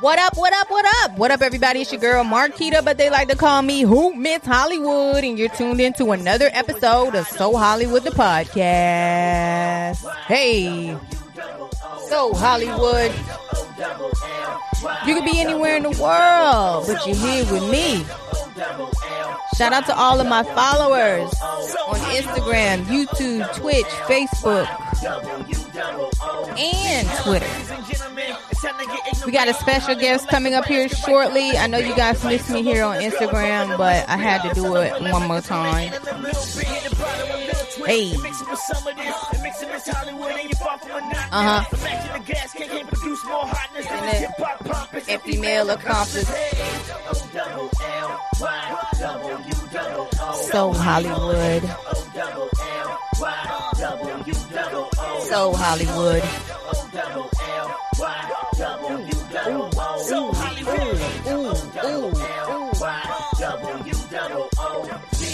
What up, what up, what up? What up, everybody? It's your girl Marquita, but they like to call me Who Miss Hollywood, and you're tuned into another episode of So Hollywood the podcast. Hey, So Hollywood. You could be anywhere in the world, but you're here with me. Shout out to all of my followers on Instagram, YouTube, Twitch, Facebook, and Twitter. We got a special guest coming up here shortly. I know you guys missed me here on Instagram, but I had to do it one more time. Hey. Uh huh. And female accomplice. So Hollywood. So Hollywood.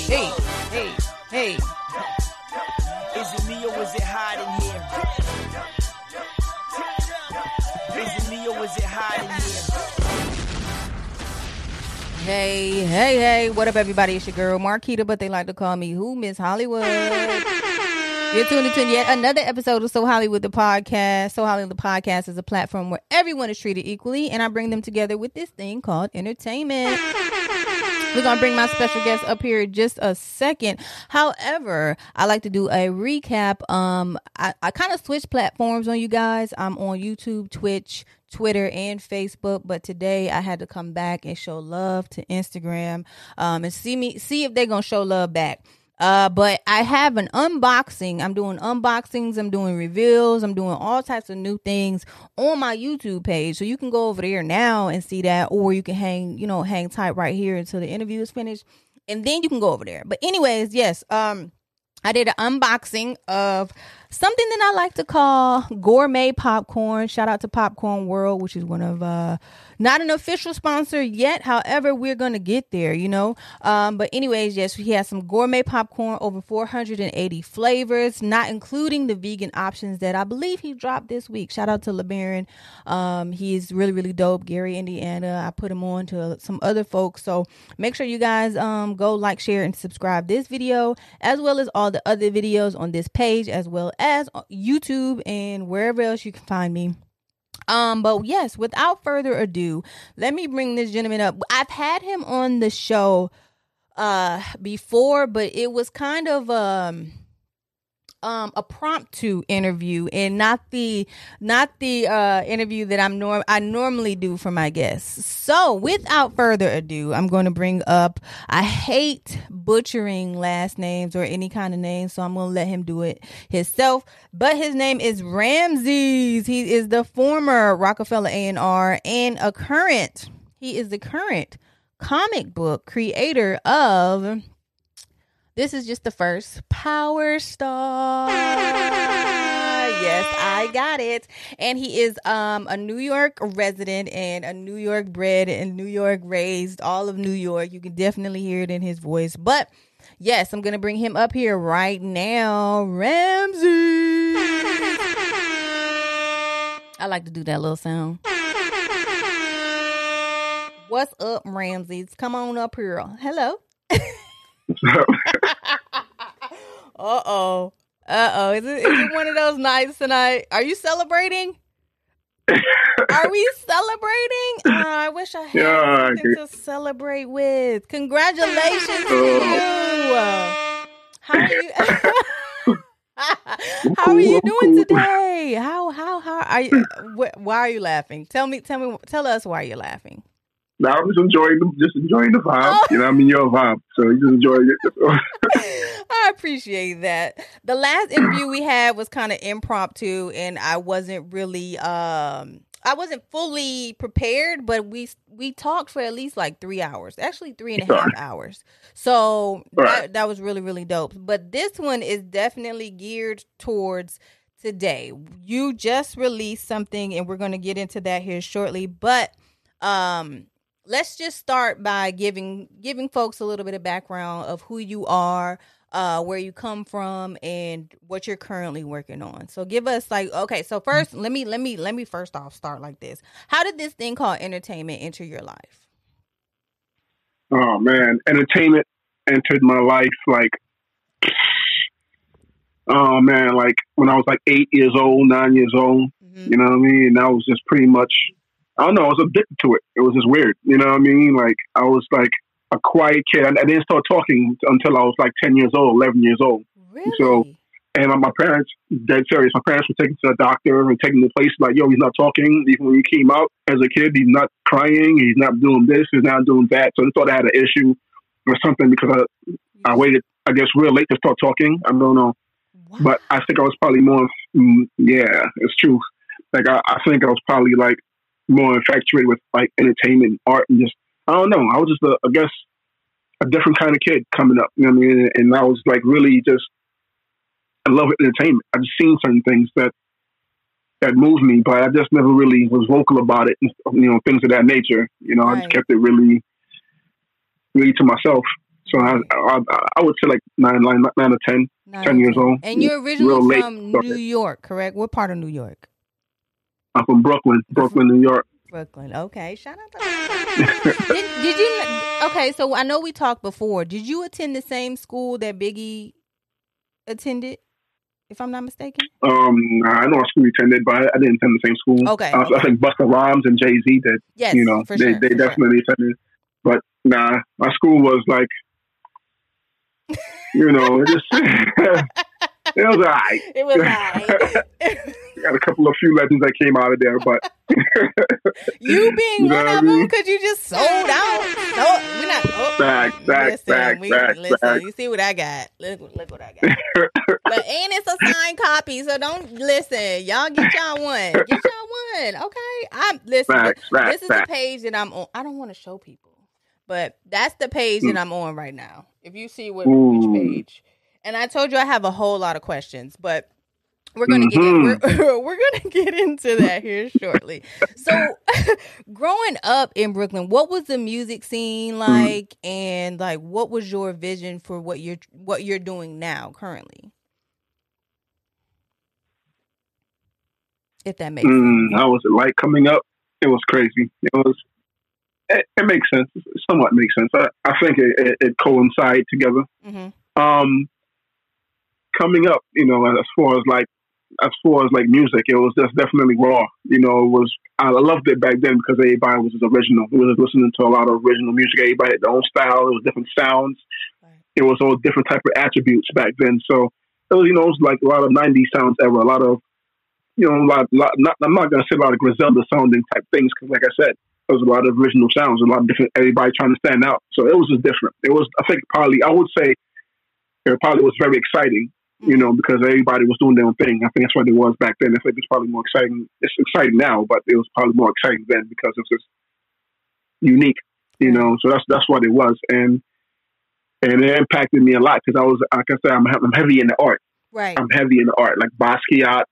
Hey, hey, hey. Hey, hey, hey. What up, everybody? It's your girl, Marquita, but they like to call me Who Miss Hollywood. You're tuned into yet another episode of So Hollywood the podcast. So Hollywood the podcast is a platform where everyone is treated equally, and I bring them together with this thing called entertainment. We're gonna bring my special guest up here just a second. However, I like to do a recap. Um, I, I kind of switch platforms on you guys. I'm on YouTube, Twitch, Twitter, and Facebook. But today I had to come back and show love to Instagram. Um, and see me see if they're gonna show love back. Uh, but I have an unboxing. I'm doing unboxings. I'm doing reveals. I'm doing all types of new things on my YouTube page. So you can go over there now and see that, or you can hang, you know, hang tight right here until the interview is finished, and then you can go over there. But anyways, yes, um, I did an unboxing of something that I like to call gourmet popcorn. Shout out to Popcorn World, which is one of uh not an official sponsor yet. However, we're gonna get there, you know. Um, but anyways, yes, he has some gourmet popcorn, over 480 flavors, not including the vegan options that I believe he dropped this week. Shout out to LeBaron. Um, he's really, really dope. Gary, Indiana. I put him on to some other folks. So make sure you guys um go like, share, and subscribe this video, as well as all the other videos on this page, as well as YouTube and wherever else you can find me. Um, but yes, without further ado, let me bring this gentleman up. I've had him on the show uh before, but it was kind of um um a promptu interview and not the not the uh interview that I'm norm I normally do for my guests. So without further ado, I'm going to bring up I hate butchering last names or any kind of name, so I'm going to let him do it himself. But his name is Ramses. He is the former Roc-A-Fella A&R and a current he is the current comic book creator of this is just the first Power Star. Yes, I got it. And he is um a New York resident and a New York bred and New York raised, all of New York. You can definitely hear it in his voice. But yes, I'm gonna bring him up here right now. Ramsey. I like to do that little sound. What's up, Ramses? Come on up here. Hello. uh oh. Uh oh. Is it, is it one of those nights tonight? Are you celebrating? Are we celebrating? Uh, I wish I had Yeah, something to celebrate with. Congratulations to you. How are you? how are you doing today? How how how are you? wh- Why are you laughing? Tell me, tell me, tell us why you're laughing. Now I'm just enjoying the just enjoying the vibe. Oh. You know, I mean your vibe. So you just enjoy it. I appreciate that. The last interview we had was kind of impromptu and I wasn't really um I wasn't fully prepared, but we we talked for at least like three hours, actually three and a half hours. So that, Right. that was really really dope. But this one is definitely geared towards today. You just released something, and we're going to get into that here shortly. But um, let's just start by giving giving folks a little bit of background of who you are. uh, where you come from, and what you're currently working on. So give us like okay. So first, let me let me let me first off start like this. How did this thing called entertainment enter your life? Oh man, entertainment entered my life like oh man, like when I was like eight years old, nine years old. Mm-hmm. You know what I mean? And I was just pretty much I don't know, I was addicted to it. It was just weird. You know what I mean? Like I was like a quiet kid. I, I didn't start talking until I was like ten years old, eleven years old. Really? So- And my, my parents, dead serious. My parents were taking to the doctor and taking the place like, yo, he's not talking. Even when he came out as a kid, he's not crying. He's not doing this. He's not doing that. So they thought I had an issue or something because I, I waited, I guess, real late to start talking. I don't know. Wow. But I think I was probably more, mm, yeah, it's true. Like, I, I think I was probably like more infatuated with like entertainment, art, and just, I don't know. I was just, a, I guess, a different kind of kid coming up. You know what I mean? And I was like really just, I love entertainment. I've seen certain things that, that moved me, but I just never really was vocal about it, and, you know, things of that nature. You know, I just kept it really, really to myself. So I, I, I would say like nine, nine, nine or ten. Nine 10 years old. And you're originally from. New York, correct? What part of New York? I'm from Brooklyn, Brooklyn, New York. Brooklyn. Okay. Shout out to did, did you Okay, so I know we talked before. Did you attend the same school that Biggie attended? If I'm not mistaken? Um, I know I school attended, but I, didn't attend the same school. Okay, I, okay. I think Busta Rhymes and Jay Z did. Yes. you know, they sure. they for sure. definitely attended. But nah, my school was like, you know, it just it was alright. It was alright. Got a couple of few legends that came out of there, but you being You know one I of them because you just sold out. No, we're not. Oh, Facts, facts, listen, facts, we, facts, listen. facts. You see what I got? Look, look what I got. but and it's a signed copy, so don't listen. Y'all get y'all one. Get y'all one. Okay. I'm listen. facts, facts, this is the page that I'm on. I don't want to show people, but that's the page that mm. I'm on right now. If you see what Ooh. which page, and I told you I have a whole lot of questions, but we're gonna get in, we're, we're gonna get into that here shortly. So, growing up in Brooklyn, what was the music scene like, and like what was your vision for what you're what you're doing now currently? If that makes sense. Mm, how was it like coming up? It was crazy. It was. It, it makes sense. It somewhat makes sense. I, I think it, it, it coincide together. Mm-hmm. Um, coming up, you know, as far as like, as far as like music, it was just definitely raw. You know, it was. I loved it back then because everybody was original. We was listening to a lot of original music. Everybody had their own style. It was different sounds. Right. It was all different type of attributes back then. So it was, you know, it was like a lot of '90s sounds ever. A lot of, you know, a lot. lot not, I'm not gonna say a lot of Griselda sounding type things because, like I said, there was a lot of original sounds. A lot of different. Everybody trying to stand out. So it was just different. It was. I think probably. I would say it probably was very exciting you know, because everybody was doing their own thing. I think that's what it was back then. I think it's probably more exciting. It's exciting now, but it was probably more exciting then because it was just unique, you know. So that's that's what it was, and and it impacted me a lot because I was, like I said, I'm, I'm heavy in the art. Right. I'm heavy in the art, like Basquiat,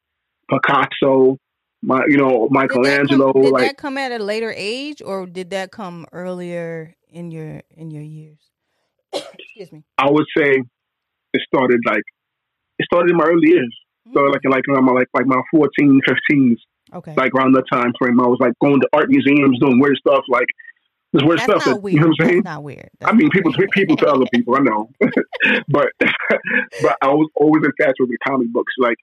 Picasso, my, you know, Michelangelo. Did, that come, did like that come at a later age, or did that come earlier in your in your years? Excuse me. I would say, it started like it started in my early years. So mm-hmm. like like around my like like my 14, 15s. okay, like around that time frame. I was like going to art museums, doing weird stuff, like this weird that's stuff. That, weird. you know what I'm saying? That's not weird. I mean, people weird. people to other people, I know, but but I was always infatuated with the comic books. Like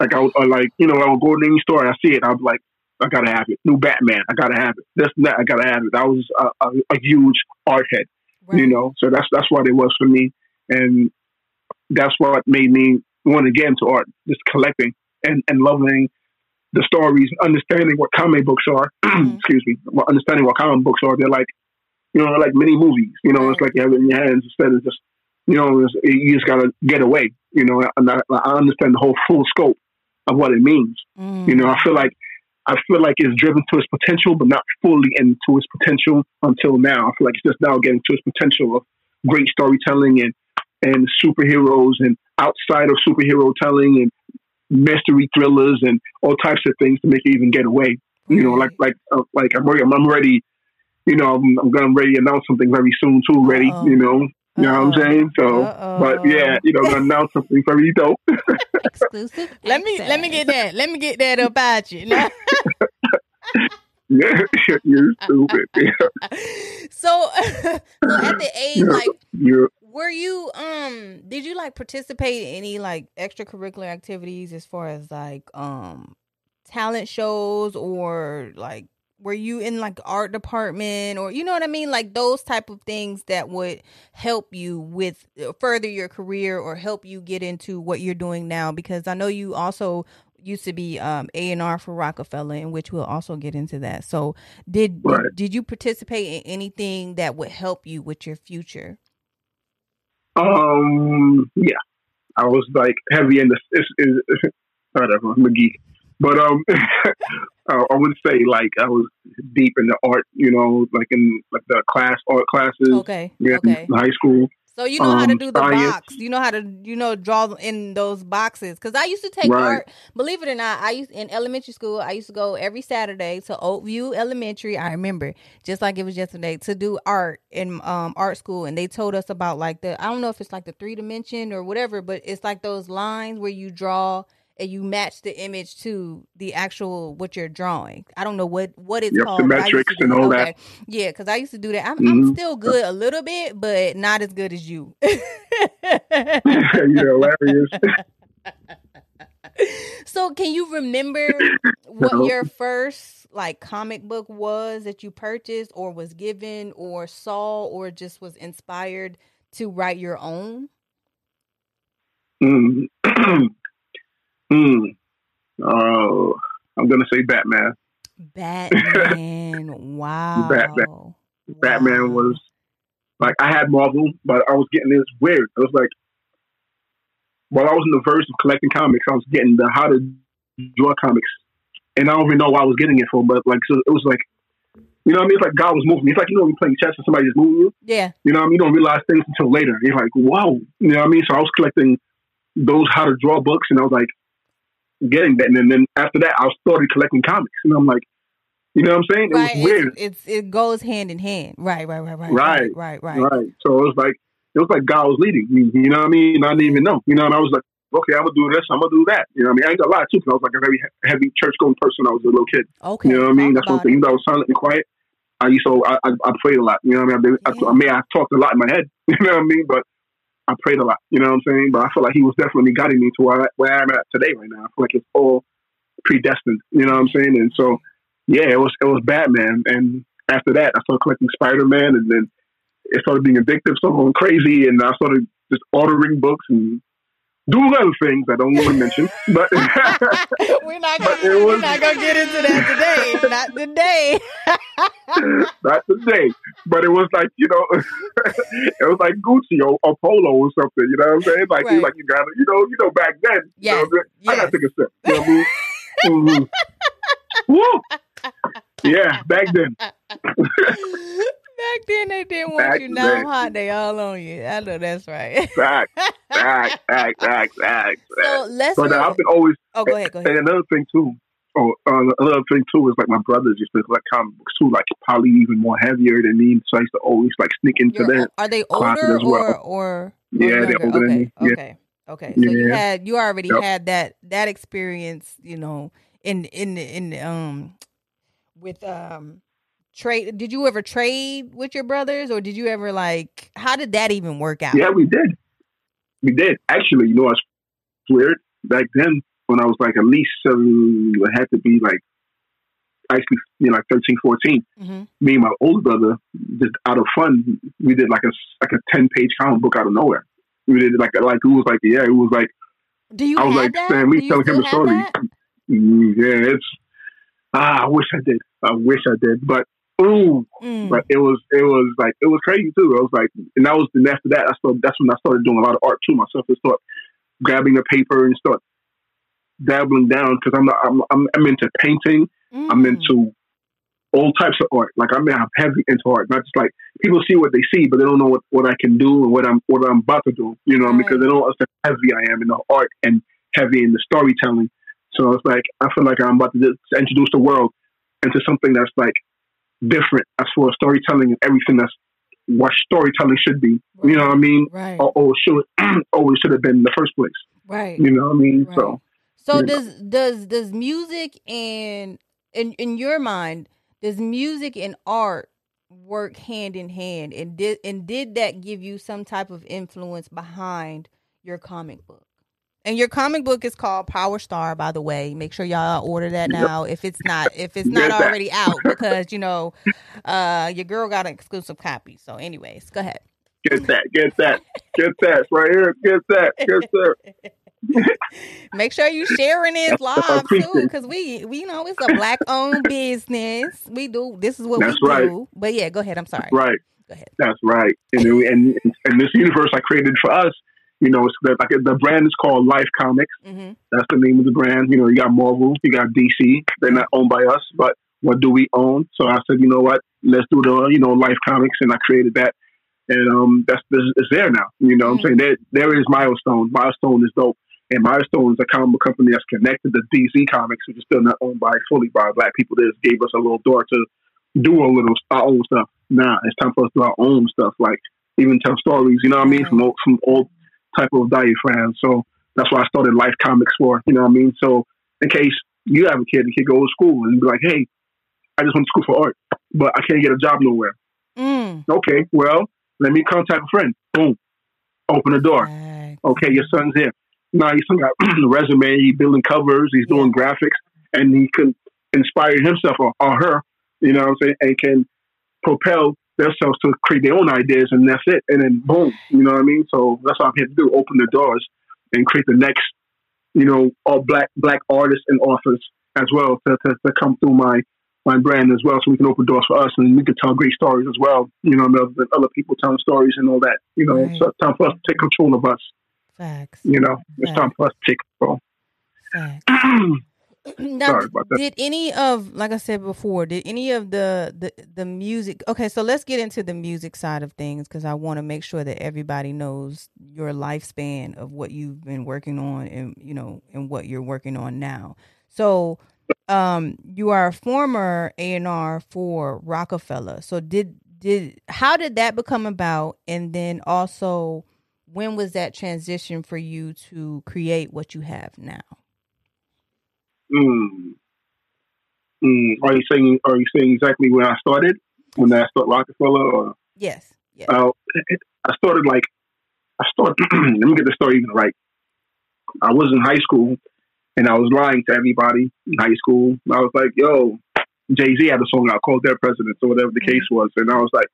like I would or like you know I would go to any store, and I see it, be like, I gotta have it. New Batman, I gotta have it. This and that, I gotta have it. I was a, a, a huge art head, you know. So that's that's what it was for me, and that's what made me want to get into art, just collecting and and loving the stories, understanding what comic books are. Mhm. excuse me, understanding what comic books are. They're like, you know, like mini movies. You know, it's like you have it in your hands instead of just, you know, it's, you just gotta get away. You know, and I, I understand the whole full scope of what it means. Mm. You know, I feel like I feel like it's driven to its potential, but not fully into its potential until now. I feel like it's just now getting to its potential of great storytelling and and superheroes and outside of superhero telling and mystery thrillers and all types of things to make it even get away. You know, like like uh, like I'm ready. I'm, I'm ready. You know, I'm, I'm gonna ready announce something very soon too. Ready. Uh-oh. You know, You know what I'm saying? So, Uh-oh. but yeah, you know, gonna announce something very dope. Exclusive. let me let me get that. Let me get that about you. Now- yeah, you're stupid. Yeah, so, so at the age Yeah. like you're were you um did you like participate in any like extracurricular activities as far as like um talent shows or like were you in like art department or you know what I mean like those type of things that would help you with uh, further your career or help you get into what you're doing now because I know you also used to be um A&R for Roc-A-Fella in which we'll also get into that. So did Right. did, did you participate in anything that would help you with your future? Um, yeah, I was like heavy in the it's, it's, whatever I'm a geek, but um, uh, I would say like I was deep in the art, you know, like in like the class art classes. Okay. Yeah, Okay. in high school. So you know how to Um, do the science. box. You know how to you know draw in those boxes. Because I used to take Right. art. Believe it or not, I used in elementary school. I used to go every Saturday to Oakview Elementary. I remember just like it was yesterday to do art in um art school, and they told us about like the I don't know if it's like the three dimension or whatever, but it's like those lines where you draw and you match the image to the actual what you're drawing. I don't know what what it's Yep, called. the but I used to metrics do and all that. Yeah, because I used to do that. I'm, I'm Mhm. still good a little bit, but not as good as you. You're hilarious. so, can you remember what No. your first like comic book was that you purchased, or was given, or saw, or just was inspired to write your own? Mm. mm. Oh, I'm gonna say Batman. Batman. wow. Batman. Batman was like I had Marvel, but I was getting this weird. I was like while I was in the verse of collecting comics, I was getting the how to draw comics, and I don't even know what I was getting it from. But like, so it was like, you know, what I mean, it's like God was moving me. It's like you know, when you're playing chess and somebody just moving you. Yeah. You know, what I mean, you don't realize things until later. You're like, wow. You know what I mean? So I was collecting those how to draw books, and I was like getting that. And then after that, I started collecting comics, and I'm like, you know what I'm saying? It was weird. It's, it's, it goes hand in hand. Right, right, right, right, right, right, right. Right. So it was like it was like God was leading me. You know what I mean? And I didn't even know. You know, and I was like, okay, I'm gonna do this. I'm gonna do that. You know what I mean? I ain't gotta lie too, because I was like a very heavy church going person. I was a little kid. Okay. You know what I mean? That's one thing. Even though I was silent and quiet, I used to I, I, I prayed a lot. You know what I mean? I, yeah. I, I mean, I talked a lot in my head. You know what I mean? But I prayed a lot. You know what I'm saying? But I feel like He was definitely guiding me to where, I, where I'm at today, right now. I feel like it's all predestined. You know what I'm saying? And so, yeah, it was it was Batman. And after that, I started collecting Spider Man, and then it started being addictive, started going crazy, and I started just ordering books and doing other things I don't want to mention. But we're not gonna, we're was- not gonna get into that today. not today. not today. But it was like, you know, it was like Gucci or, or Polo or something. You know what I'm saying? Like, you Right. like you gotta, you know, you know, back then. you know, Yes, I gotta take a sip. You know what I mean? Mhm. Woo! Yeah, back then. Back then they didn't want Back you. Now then. hot. They all on you. I know that's right. Back, back, back, back, back. so let's. But uh, I've been always, oh, go ahead. Go and another thing too. Oh, uh, another thing too is like my brothers used to collect comic books too, like probably even more heavier than me. So I used to always like sneak into You're- that. are they older as well. or or? Yeah, they're older than okay, me. Yeah. Okay. Okay. So you had you already Yep. had that that experience, you know, in in in um with um trade. Did you ever trade with your brothers, or did you ever like? How did that even work out? Yeah, we did. We did. Actually, you know, it's weird. Back then, when I was like at least seven, it had to be like, actually, you know, like 13, 14. hmm Me and my older brother, just out of fun, we did like a like a 10 page comic book out of nowhere. We did like, like, it was like, yeah, it was like, Do you I was like, that? Lee telling him a story. that? mm, yeah, it's, ah, I wish I did. I wish I did. But, ooh, Mm. but it was it was like it was crazy too. I was like, and that was and after that, I started. That's when I started doing a lot of art too myself. I start grabbing the paper and start dabbling down because I'm, not- I'm I'm I'm into painting. I'm Mm. into all types of art. Like I'm I'm heavy into art. Not just like people see what they see, but they don't know what, what I can do and what I'm what I'm about to do. You know, Right. because they don't know how heavy I am in the art and heavy in the storytelling. So it's like I feel like I'm about to just introduce the world into something that's like different as far as storytelling and everything that's what storytelling should be. You know what I mean? Right. Or, or should always should have been in the first place. Right. You know what I mean? Right. So So you know. does does does music and in in your mind does music and art work hand in hand and did and did that give you some type of influence behind your comic book? And your comic book is called Power Star, by the way. Make sure y'all order that Yep. now if it's not if it's not Get that. already out because you know uh your girl got an exclusive copy. So anyways, go ahead. get that, get that, get that right here, get that, get that. Make sure you sharing this That's what I live too, because we, we, know, it's a black owned business. We do this is what That's we right. do. But yeah, go ahead. I'm sorry. Right. Go ahead. That's right. And and and this universe I created for us, you know, it's the, like the brand is called Life Comics. hmm That's the name of the brand. You know, you got Marvel, you got DC. They're not owned by us, but what do we own? So I said, you know what? Let's do the you know Life Comics, and I created that, and um, that's it's there now. You know, what I'm saying there there is Milestone. Milestone is dope, and Milestone is a comic book company that's connected to DC Comics, which is still not owned by fully by black people. They just gave us a little door to do a little our own stuff. Now it's time for us to do our own stuff, like even tell stories. You know what I mean? From old, from old type of diaphragm. So that's why I started Life Comics for. You know what I mean? So in case you have a kid, the kid go to school and be like, hey, I just went to school for art, but I can't get a job nowhere. Mm. Okay, well, let me contact a friend. Boom, open the door. Right. Okay, your son's here. Now your son got a resume. He's building covers. He's doing graphics, and he can inspire himself or, or her. You know what I'm saying? And can propel themselves to create their own ideas, and that's it. And then boom, you know what I mean? So that's what I'm here to do: open the doors and create the next, you know, all black black artists and authors as well to, to, to come through my my brand as well, so we can open doors for us and we can tell great stories as well. You know, other other people telling stories and all that. You know, Right. so it's time for us to take control of us. Facts. You know, it's time for us to take control. Facts. now, Sorry about that. did any of, like I said before, did any of the the the music? Okay, so let's get into the music side of things because I want to make sure that everybody knows your lifespan of what you've been working on and you know and what you're working on now. So, um, you are a former A and R for Roc-A-Fella. So did did how did that become about? And then also, when was that transition for you to create what you have now? Mm. Mm. Are you saying? Are you saying exactly when I started? When I started Roc-A-Fella? Or Yes. Yes. uh, I started like I started. let me get the story even right. I was in high school, and I was lying to everybody in high school. I was like, "Yo, Jay Z had a song out called Their Presidents" or whatever the case was, and I was like,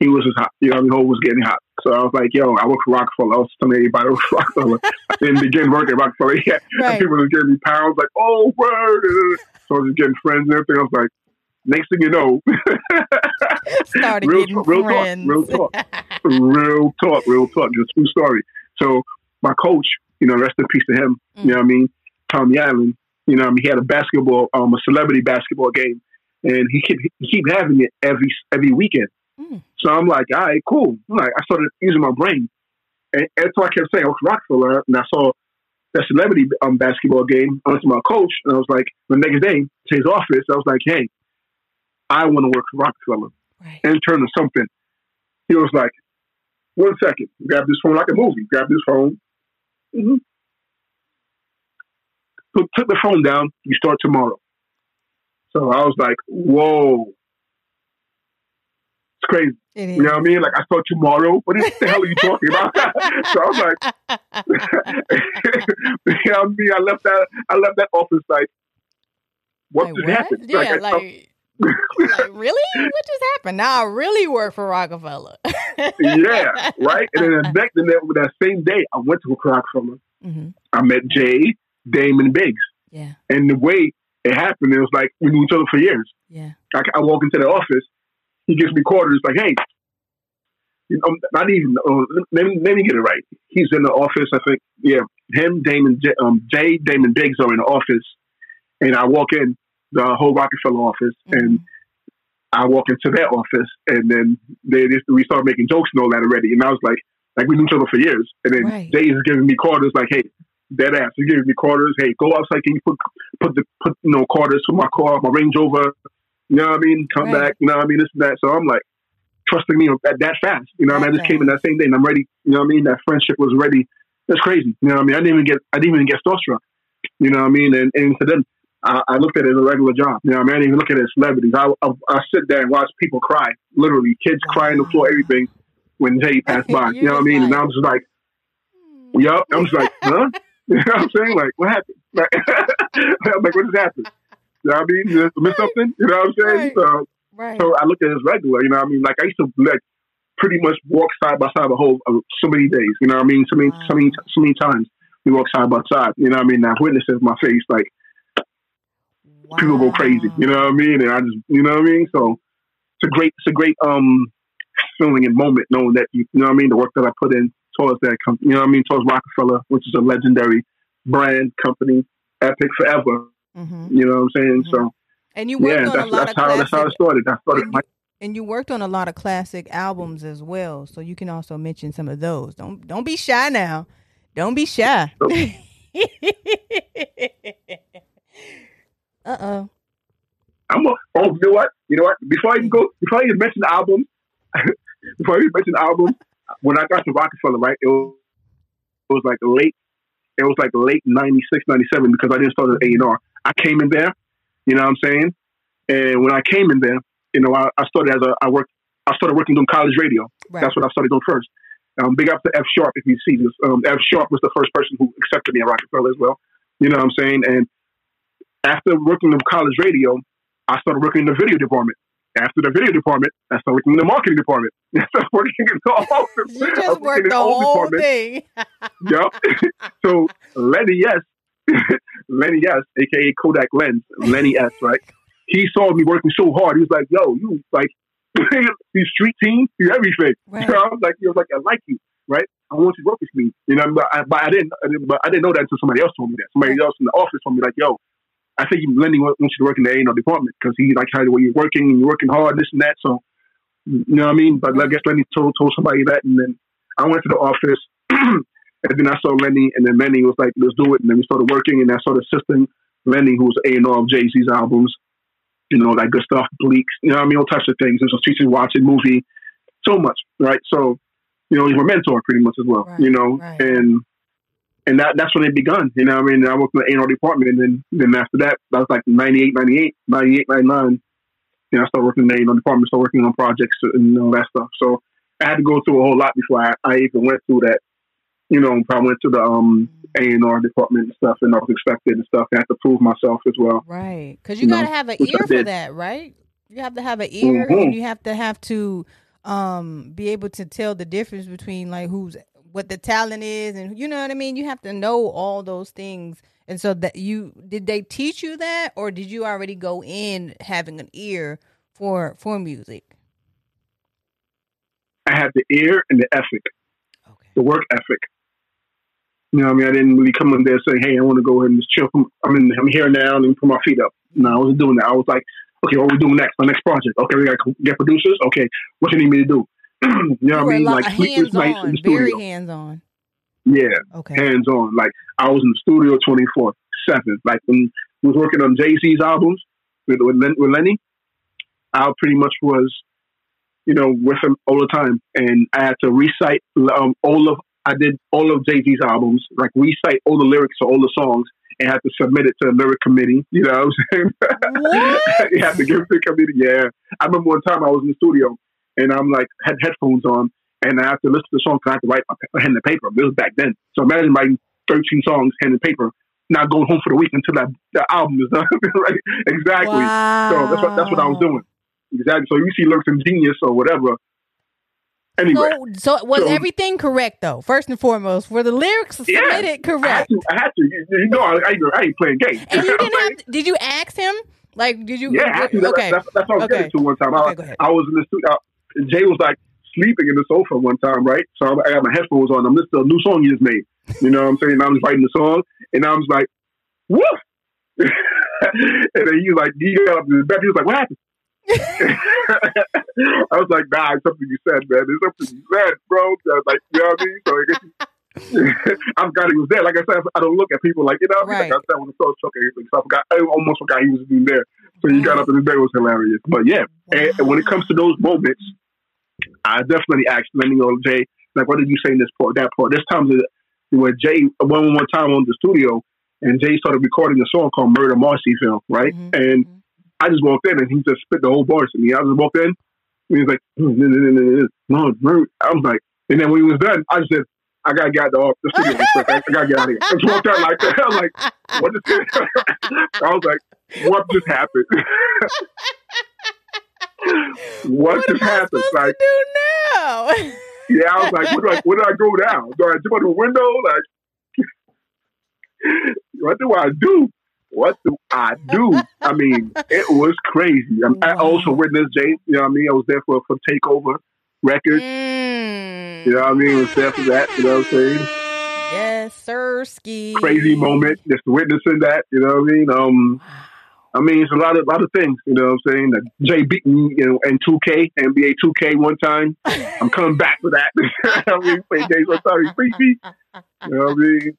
he was just hot. You know, the whole was getting hot. So I was like, "Yo, I work for Roc-A-Fella." I was telling everybody I work for Roc-A-Fella. I didn't begin working at Roc-A-Fella yet. And Right. people was giving me pounds, like, "Oh, word!" So I was just getting friends and everything. I was like, next thing you know, Started real, getting real friends. talk, real talk, real talk, real talk. Just true story. So my coach, you know, rest in peace to him. Mm. You know what I mean? Tommy Allen. You know, I mean, he had a basketball, um, a celebrity basketball game, and he keep he keep having it every every weekend. Mm. So I'm like, all right, cool. I'm like, I started using my brain, and that's why I kept saying, I was Roc-A-Fella, and I saw that celebrity um, basketball game. I went to my coach, and I was like, the next day to his office, I was like, hey, I want to work for Roc-A-Fella Right. intern or something. He was like, one second, grab this phone like a movie. Grab this phone. Mm-hmm. Took the phone down. You start tomorrow. So I was like, whoa. It's crazy. It. You know what I mean? Like, I saw tomorrow. What the hell are you talking about? so I was like, you know what I mean? I left that, I left that office like, what Like, just what? happened? Yeah, I- like, like, really? What just happened? Now I really work for Roc-A-Fella. yeah, right. And then the next, then that same day, I went to Roc-A-Fella. hmm I met Jay, Damon Biggs, Yeah, and the way it happened, it was like we knew each other for years. yeah. I, I walk into the office, he gives me quarters, like, hey, you know, not even. Uh, let, me, let me get it right. He's in the office. I think, yeah, him, Damon, J, um, Jay, Damon Biggs are in the office, and I walk in the whole Roc-A-Fella office, and I walk into their office, and then they just, we start making jokes and all that already. And I was like, like we knew each other for years. And then Right. Jay is giving me quarters, like, hey, dead ass. He's giving me quarters. Hey, go outside. Can you put put the put you know quarters for my car, my Range Rover? You know what I mean? Come Right. back. You know what I mean? This and that. So I'm like, trusting me that, that fast. You know, what I mean, I just came in that same day, and I'm ready. You know, what I mean, that friendship was ready. That's crazy. You know, what I mean, I didn't even get, I didn't even get starstruck. You know, what I mean, and and to them, I, I looked at it as a regular job. You know, what I mean, I didn't even look at it as celebrities. I, I, I sit there and watch people cry, literally, kids cry on the floor, everything, when Jay passed by. you know what I mean? And I'm just like, yup. I'm just like, huh? You know what I'm saying? Like, what happened? Like, I'm like, what just happened? You know what I mean? Just miss something? You know what I'm saying? Right. So, Right. so I looked at it as regular. You know what I mean? Like, I used to like pretty much walk side by side the whole uh, so many days. You know what I mean? So many, so many, so many times we walk side by side. You know what I mean? Now witnesses my face, like people go crazy. You know what I mean? And I just, you know what I mean? So it's a great, it's a great um feeling and moment knowing that you, you know what I mean, the work that I put in towards that company. You know what I mean? Towards Roc-A-Fella, which is a legendary brand company, epic forever. Hmm You know what I'm saying? So And you worked yeah, on a that's lot that's of how classic, that's how it started. I started and, you, and you worked on a lot of classic albums as well. So you can also mention some of those. Don't don't be shy now. Don't be shy. uh oh. I'm a, oh, you know what? You know what? Before I even go, before I even mention the album, before I even mention the album, when I got to Roc-A-Fella, right, it was, it was like late, it was like late 96, 97, because I didn't start at A&R. I came in there, you know what I'm saying? And when I came in there, you know, I, I started as a, I worked, I started working doing college radio. Right. That's what I started doing first. Um, big up to F Sharp if you see this. Um, F Sharp was the first person who accepted me at Roc-A-Fella as well. You know what I'm saying? And after working in college radio, I started working in the video department. After the video department, I started working in the marketing department. I started working in the office. You just worked the whole departments. thing. Yep. so Lenny S, Lenny S, aka Kodak Lens, Lenny S, right? He saw me working so hard. He was like, "Yo, you like these street teams, you everything." Right. You know, I was like, "He was like, I like you, right? I want you to work with me." You know, but I, but I didn't, I didn't, but I didn't know that until somebody else told me that. Somebody else in the office told me like, "Yo, I think Lenny wants you to work in the A&R department because he like how you're working and you're working hard, this and that." So, you know what I mean? But I guess Lenny told told somebody that, and then I went to the office. And then I saw Lenny, and then Lenny was like, "Let's do it." And then we started working, and I started assisting Lenny, who was A and R of Jay Z's albums, you know, like good stuff, Bleaks, you know, what I mean, all types of things. There's a teaching, watching, movie, so much, right? So, you know, he's my mentor pretty much as well, Right, you know, right. and and that that's when it begun, you know. what I mean, I worked in the A and R department, and then then after that, that was like 98, 98, 98, 99. You know, I started working in the A and R department, started working on projects and all that stuff. So I had to go through a whole lot before I, I even went through that you know, I went to the um A and R department and stuff, and I was expected and stuff. I had to prove myself as well. Right. Because you You got to have an ear for that, right? You have to have an ear Mhm. and you have to have to um be able to tell the difference between like who's what the talent is and you know what I mean? You have to know all those things. And so that you did they teach you that or did you already go in having an ear for for music? I had the ear and the ethic, Okay. the work ethic. You know, what I mean, I didn't really come in there saying, "Hey, I want to go ahead and just chill. From, I'm in, I'm here now and put my feet up." No, I wasn't doing that. I was like, "Okay, what are we doing next? My next project? Okay, we got to get producers. Okay, what you need me to do?" you know what I mean? Like hands on, very hands on. Yeah, Okay. hands on. Like I was in the studio twenty four seven. Like when we was working on Jay Z's albums with with, Len, with Lenny, I pretty much was, you know, with him all the time, and I had to recite um, all of. I did all of Jay Z's albums, like recite all the lyrics to all the songs, and had to submit it to the lyric committee. You know what I'm saying? You have to give it to the committee. Yeah, I remember one time I was in the studio, and I'm like had headphones on, and I have to listen to the song. 'cause I have to write my pen and paper. This was back then. So imagine writing 13 songs, hand in paper, not going home for the week until that the album is done. right? Exactly. Wow. So that's what that's what I was doing. Exactly. So you see lyrics in Genius or whatever. Anyway, So, so was So- everything correct though? First and foremost, were the lyrics Yeah. submitted I had correct? to. I had to. You, you know, I, I, I ain't playing games. And you didn't have. To, did you ask him? Like, did you? Yeah, I. That- okay. That's, that's what I was Okay. getting to one time. I, Okay, ahead. I was in the studio. Uh, Jay was like sleeping in the sofa one time, right? So I I got my headphones on. I'm listening to a new song he just made. You know what I'm saying? I was writing the song, and I was like, "Woof!" and then he was like, he got up in his bed. He was like, "What happened?" I was like, "Nah, it's something you said, man. It's something you said, bro." I was like, you know what I mean? So I guess. I forgot he was there. Like I said, I don't look at people like you know. what I mean? Right. Like I said, when the show took everything, so I forgot. I almost forgot he was even there. So he got up in bed. It was hilarious. But yeah, and, and when it comes to those moments, I definitely asked Lenny or Jay, like, what did you say in this part, that part? This time, where Jay, one one time on the studio, and Jay started recording a song called Murder Marcy Film, right? Mhm, And mhm. I just walked in and he just spit the whole bars to me. I just walked in and he was like, no, murder. I was like, and then when he was done, I just said, I gotta get out the, the studio. I, gotta get out of here. I just walked out like that. I was like, what just I was like, what just happened? what, what just happened? Like, do now? yeah, I was like, what do I, where do I go now? Do I jump out the window? Like, what do I do? What do I do? I mean, it was crazy. I, I also witnessed Jay. You know what I mean? I was there for for Takeover Records. Mm. You know what I mean? I was there for that. You know what I'm saying? Yes, sir, ski. Crazy moment, just witnessing that. You know what I mean? Um, I mean, it's a lot of lot of things. You know what I'm saying? That Jay beat me, you know, in 2K, NBA 2K one time. I'm coming back for that. I mean, play games one time. He beat me. You know what I mean?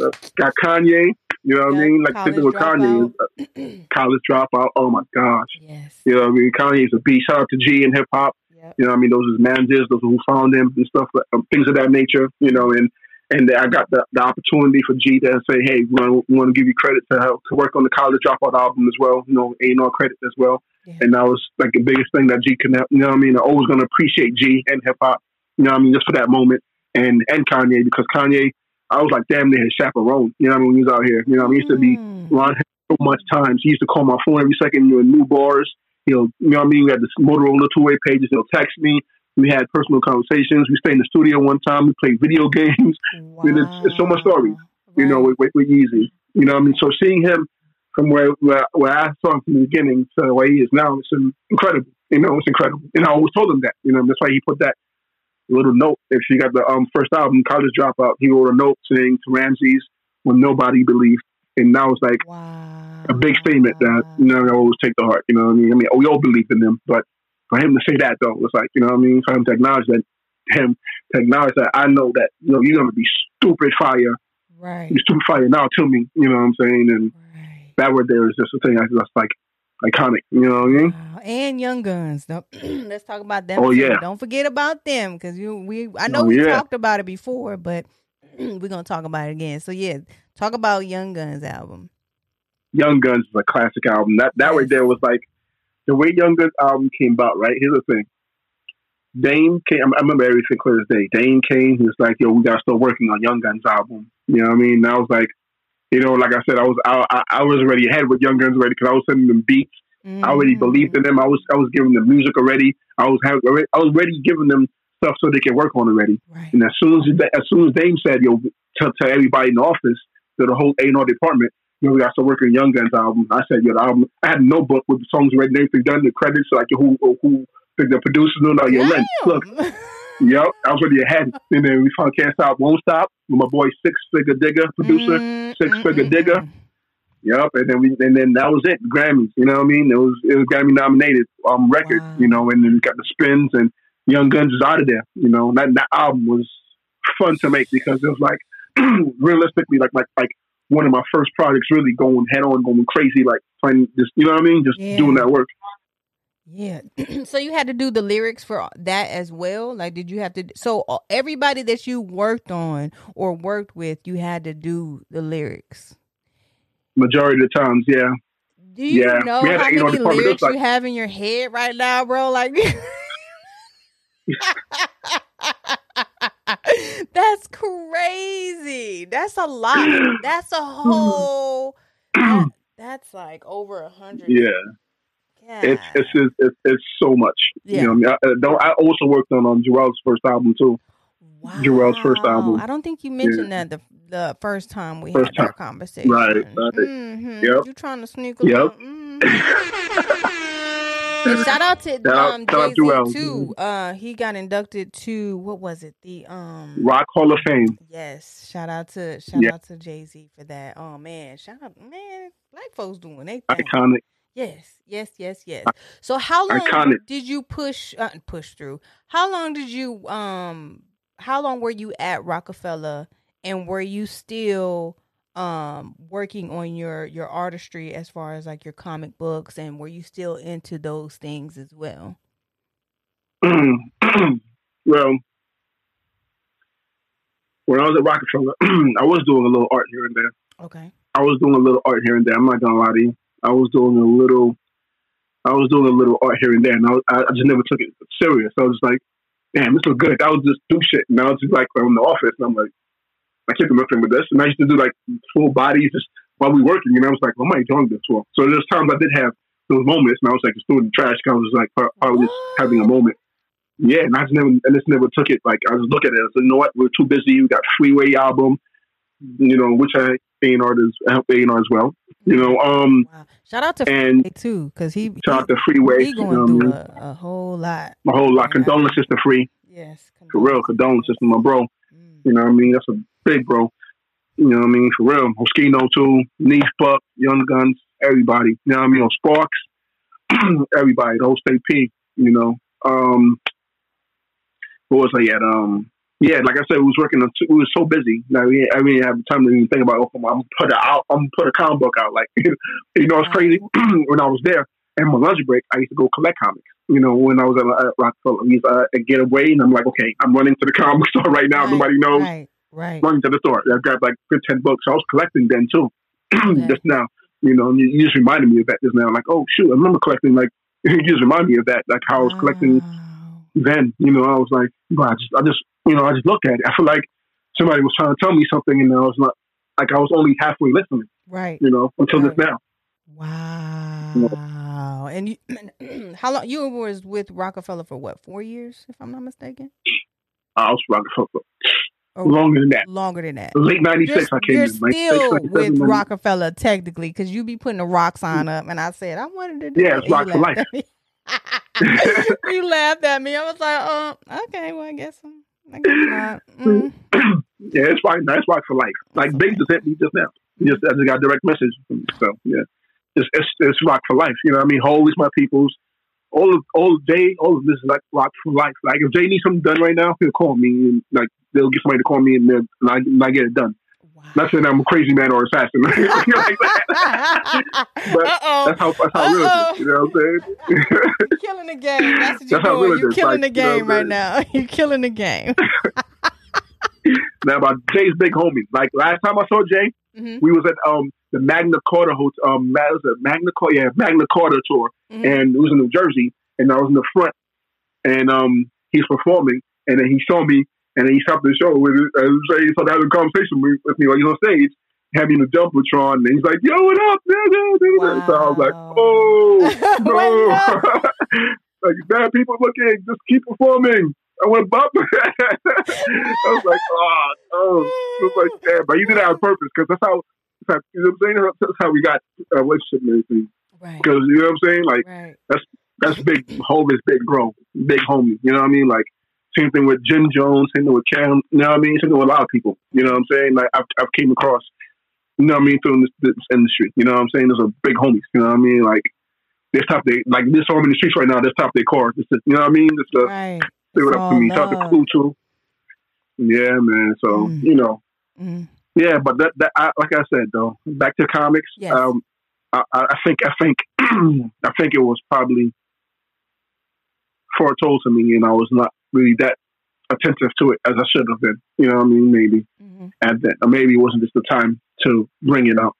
Uh, got Kanye. You know what I mean? Like sitting with Kanye, is, college dropout. Oh my gosh. yes. You know what I mean? Kanye's a beast. Shout out to G and hip hop. Yep. You know what I mean? Those is managers, those who found him and stuff, like, um, things of that nature. You know, and and I got the, the opportunity for G to say, hey, we want, to give you credit to help to work on the college dropout album as well. You know, A and R credit as well. Yeah. And that was like the biggest thing that G can help. You know what I mean? I'm always going to appreciate G and hip hop. You know what I mean? Just for that moment. And and Kanye because Kanye, I was like damn near his chaperone. You know what I mean? When he was out here. You know what I mean? He used to be Mm. Ron had so much times. He used to call my phone every second. You know, new bars. He'll, you know what I mean? We had this Motorola two way pages. He'll text me. We had personal conversations. We stayed in the studio one time. We played video games. Wow. mean, it's- it's so much stories, You know, with, with, with Yeezy. You know what I mean? So seeing him from where, where where I saw him from the beginning to where he is now, it's incredible. You know, it's incredible. And I always told him that. You know, that's why he put that little note. If you got the um, first album, College Dropout, he wrote a note saying to Ramses when nobody believed. And now it's like, wow. a big statement that you know I always take to heart. You know what I mean? I mean, we all believe in them, but for him to say that though, it's like you know what I mean. For him to acknowledge that, him to acknowledge that, I know that you know you're gonna be stupid fire, Right. you stupid fire now to me. You know what I'm saying? And Right. that word there is just a thing that's like iconic. You know what I mean? Wow. And Young Gunz. Let's talk about them. Oh, too. yeah. Don't forget about them because you we I know Oh, we yeah. talked about it before, but we're gonna talk about it again. So yeah, talk about Young Gunz album. Young Gunz is a classic album. That that right there was like the way Young Gunz album came about. Right? Here's the thing. Dame came. I remember everything clear as day. Dame came. He was like, "Yo, we got to start working on Young Gunz album." You know what I mean? And I was like, you know, like I said, I was I, I, was already ahead with Young Gunz already because I was sending them beats. I already Mm. believed in them. I was I was giving them music already. I was have, I was already giving them stuff so they could work on already. Right. And as soon as as soon as Dame said, "Yo," to, to everybody in the office, to the whole A and R department, you know, we got to work on Young Gunz album. I said, "Yo, the album." I had a notebook with the songs already, and everything done, the credits, like who who the, the producers knew. Like, yo, Len, look. yep, I was already ahead. And then we found "Can't Stop, Won't Stop" with my boy Six Figure Digger, producer. Mm, Six mm, Figure mm, Digger. mm. Yep, and then we and then that was it. Grammys, you know what I mean? It was it was Grammy nominated um record, Wow. you know, and then we got the spins and Young Gunz is out of there, you know. And that that album was fun to make because it was like realistically like like like one of my first projects really going head on, going crazy, like playing just you know what I mean? Just Yeah. doing that work. Yeah. so you had to do the lyrics for that as well. Like, did you have to? So uh, everybody that you worked on or worked with, you had to do the lyrics. Majority of the times, yeah. Do you Yeah. know how many lyrics like- you have in your head right now, bro? Like, that's crazy. That's a lot. That's a whole. that- that's like over a hundred. Yeah. It's it's it's it's, it's so much. Yeah. You know, I, mean? I, don't- I also worked on um Jarrell's first album too. Wow. Jarrell's first album. I don't think you mentioned that the the first time we First had that conversation. Right, right. Mhm. Yep. You trying to sneak a Yep. mhm. And shout out to um Jay Z too. Uh, he got inducted to what was it? The um. Rock Hall of Fame. Yes, shout out to shout Yeah. out to Jay Z for that. Oh man, shout out man, black folks doing they thing. Iconic. Yes, yes, yes, yes. So how long Iconic. did you push uh, push through? How long did you um how long were you at Roc-A-Fella and were you still um working on your your artistry as far as like your comic books and were you still into those things as well? Well, when I was at Roc-A-Fella, I was doing a little art here and there. Okay. I was doing a little art here and there. I'm not gonna lie to you. I was doing a little, I was doing a little art here and there, and I, was, I, I just never took it serious. I was just like, damn, this was good. I was just do shit, and I was just like I'm in the office, and I'm like, I can't do nothing with this. And I used to do like full bodies just while we working, and I was like, what am I doing this for? So there's times I did have those moments, and I was like, just throwing the trash. I was like, probably just having a moment. Yeah, and I just never, and just never took it. Like I just look at it as, you know what, we're too busy. We got Freeway album, you know, which I A and R does help A and R as well. You know, um, Wow. Shout out to and Freeway too, because he shout out to Freeway. he going know what I through a, a whole lot. a whole lot. Condolences to Free. Yes. For real, condolences to my bro. Mm. You know what I mean? That's a big bro. You know what I mean? For real. Oschino too, Neef Buck, Young Gunz, everybody. You know what I mean? On Sparks, everybody, the whole state P, you know. Um what was I at? Um yeah, like I said, we was working on we was so busy. Now we I didn't have time to even think about oh, I'm gonna put a out I'm gonna put a comic book out. Like you know it's crazy when I was there and my lunch break I used to go collect comics. You know, when I was at uh, Roc-A-Fella, I used to uh, get away and I'm like, okay, I'm running to the comic store right now. Right, Nobody knows Right. Right. running to the store. I grabbed like good ten books. I was collecting then too. just now, you know, and you, you just reminded me of that just now. Like, oh shoot, I remember collecting. Like, you just reminded me of that. Like how I was collecting Wow. then. You know, I was like, well, I just, I just, you know, I just looked at it. I feel like somebody was trying to tell me something, and I was not, like, I was only halfway listening. Right. You know, until Right. this now. Wow. And you, how long you was with Roc-A-Fella for what? Four years, if I'm not mistaken, I was Roc-A-Fella or longer than that. longer than that. Late '96, I came you're in. Still 96, with 97, Roc-A-Fella technically because you be putting the rock sign up, and I said I wanted to do Yeah, it. it's rock You for life. at me. you laughed at me. I was like, oh, okay. Well, I guess. I'm- I guess not. Mm. yeah, it's fine. That's rock for life. Like Big just hit me just now. Just I just got a direct message. From me. So yeah, it's, it's it's rock for life. You know what I mean? Always my peoples. All of all day, all of this is like rock for life. Like if Jay needs something done right now, he'll call me and like they'll get somebody to call me and, and I, and I get it done. Wow. Not saying I'm a crazy man or assassin like that. But Uh-oh. That's how that's how real it is. You know what I'm saying? You're killing the game. That's what you're That's how real doing. You're killing Like, the you know game what I'm right now. You're killing the game. now about Jay's big homie. Like last time I saw Jay, Mhm, we was at um the Magna Carta hotel. Um, Ma- was it Magna Carta, yeah, Magna Carta tour. mhm. and it was in New Jersey, and I was in the front, and um, he's performing, and then he saw me, and then he stopped the show with so he started having a conversation with, with me while he's on stage, had me in the jumbotron, and he's like, "Yo, what up?" Da. So I was like, "Oh, no!" Like bad people looking, just keep performing. I went bump. I was like, ah, "Oh, oh." I was like, "Yeah," but you did that on purpose because that's how. that's how- You know what I'm saying? That's how we got a relationship and everything. right, Because you know what I'm saying? Like right. that's big. Hove is big, bro. Big homie. You know what I mean? Like same thing with Jim Jones. Same thing with Cam. You know what I mean? Same thing with a lot of people. You know what I'm saying? Like I've I've came across. You know what I mean? Through this, this industry. You know what I'm saying? There's a big homies. You know what I mean? Like they stop they like this home in the streets right now. They top their car. Just you know what I mean? Just to Right. say what up to me. Out to. Clue too. Yeah, man. So Mm. you know. Mm. Yeah, but that, that I, like I said though, back to comics. Yes. Um, I, I I think I think I think it was probably foretold to me, and I was not really that attentive to it as I should have been. You know what I mean? Maybe Mhm. that, or maybe it wasn't just the time to bring it up.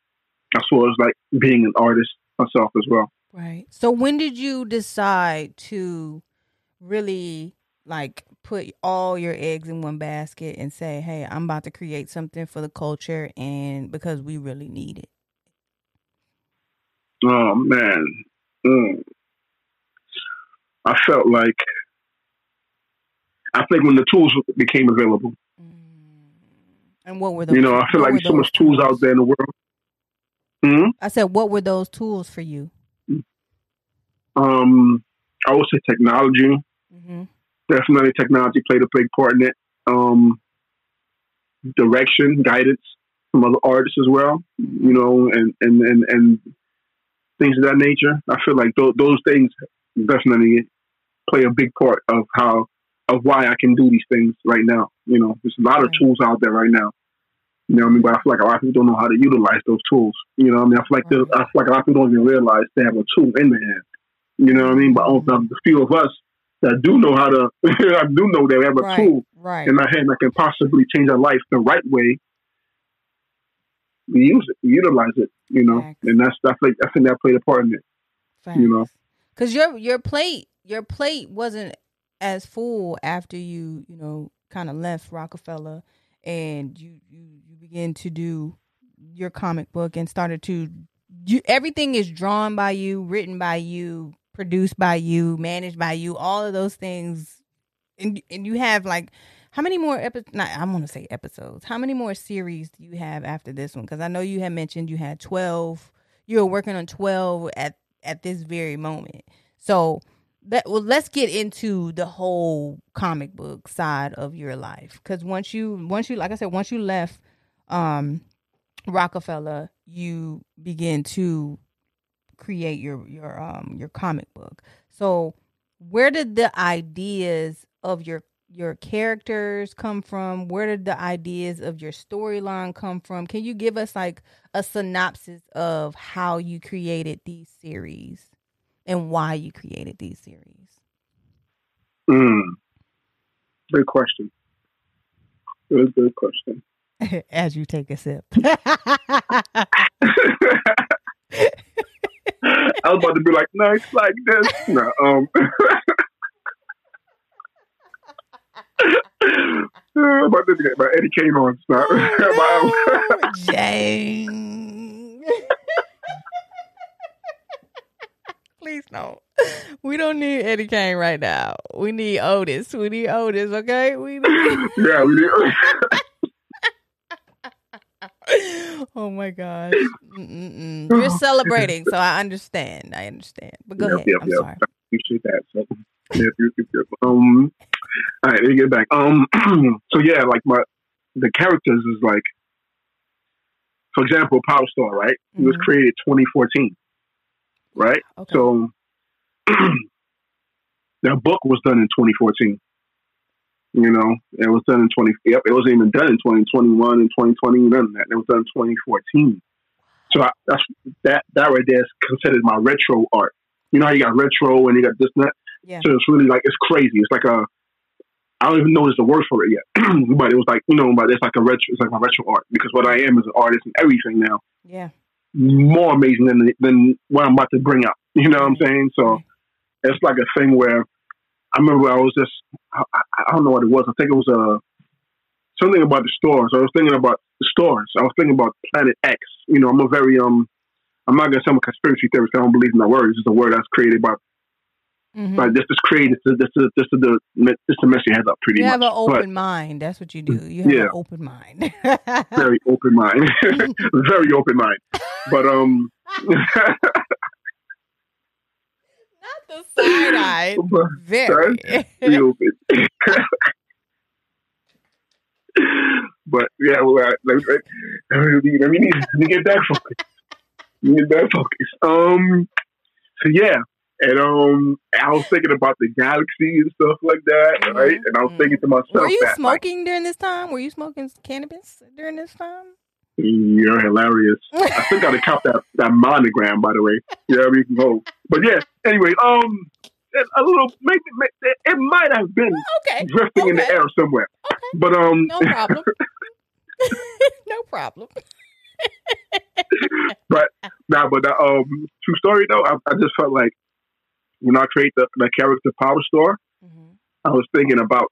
As far as like being an artist myself as well. Right. So when did you decide to really like put all your eggs in one basket and say, "Hey, I'm about to create something for the culture and because we really need it." Oh man, mm. I felt like I think when the tools became available. And what were those? You know, I feel like there's so much tools out there in the world. hmm I said, "What were those tools for you?" Um, I would say technology. hmm Definitely, technology played a big part in it. Um, direction, guidance from other artists as well. You know, and and and and things of that nature. I feel like th- those things definitely play a big part of how of why I can do these things right now. You know, there's a lot of tools out there right now. You know what I mean? But I feel like a lot of people don't know how to utilize those tools. You know what I mean? I feel like there- I feel like a lot of people don't even realize they have a tool in their hand. You know what I mean? But only mm-hmm. the few of us that do know how to, I do know they have a Right. tool Right. in my hand that can possibly change their life the right way. We use it, we utilize it, you know, Facts. and that's I think I think that played a part in it. you know. because your your plate your plate wasn't as full after you you know kind of left Roc-A-Fella and you you you begin to do your comic book and started to you everything is drawn by you, written by you, produced by you, managed by you, all of those things, and and you have like. How many more episodes? I'm gonna say episodes. How many more series do you have after this one? Because I know you had mentioned you had twelve. You were working on twelve at at this very moment. So that well, let's get into the whole comic book side of your life. Because once you once you like I said, once you left um Roc-A-Fella, you begin to create your your um your comic book. So where did the ideas of your your characters come from? Where did the ideas of your storyline come from? Can you give us like a synopsis of how you created these series and why you created these series? Mm. Good question. Good, good question. As you take a sip. I was about to be like, no, it's like this. No, um, I'm about to get my Eddie Kane on. Stop. My- Jane. Please don't. We don't need Eddie Kane right now. We need Otis. We need Otis, okay? We need yeah, we did. Oh my gosh. Mm-mm-mm. You're celebrating, so I understand. I understand. But go Yep, ahead. yep, I'm yep. sorry. appreciate that. So, yep, yep, yep. Um, all right, let me get back. Um, so yeah, like my the characters is like, for example, Power Star, right? It was created 2014, right? Okay. So that book was done in 2014. You know, it was done in 20. Yep, it wasn't even done in 2021 and 2020. None of that. It was done in 2014. So I, that's that. That right there is considered my retro art. You know how you got retro and you got this and that. yeah. So it's really like it's crazy. It's like a I don't even know there's a word for it yet, but it was like you know, but it's like a retro. It's like my retro art because what I am is an artist and everything now Yeah. More amazing than than what I'm about to bring up. You know what I'm saying? So it's like a thing where I remember I was just I, I- don't know what it was. I think it was a something about the stores. I was thinking about the stores. I was thinking about Planet X. You know, I'm a very um. I'm not gonna say I'm a conspiracy theorist. I don't believe in that word. It's just a word that's created by Mhm. like this is created. This is this is this is the mess your head up pretty You much. have an But open mind. That's what you do. You have Yeah. an open mind. very open mind, very open mind. But um, Not the side eye. but Very. open. but yeah, well, I- let, me, let, me, let, me, let me get that focus. Let me get that focus. Um, so yeah, and um, I was thinking about the galaxy and stuff like that, Mhm, right? And I was mhm. thinking to myself, Were you that, like, smoking during this time? Were you smoking cannabis during this time? You're hilarious. I still got to count that, that monogram, by the way. Yeah, we can go. But yeah, anyway, um, a little, maybe, maybe it might have been okay. drifting in the air somewhere. Okay. But um, No problem. no problem. But now, nah, but uh, um, true story though, I, I just felt like when I create the, the character Power Star, hmm I was thinking about,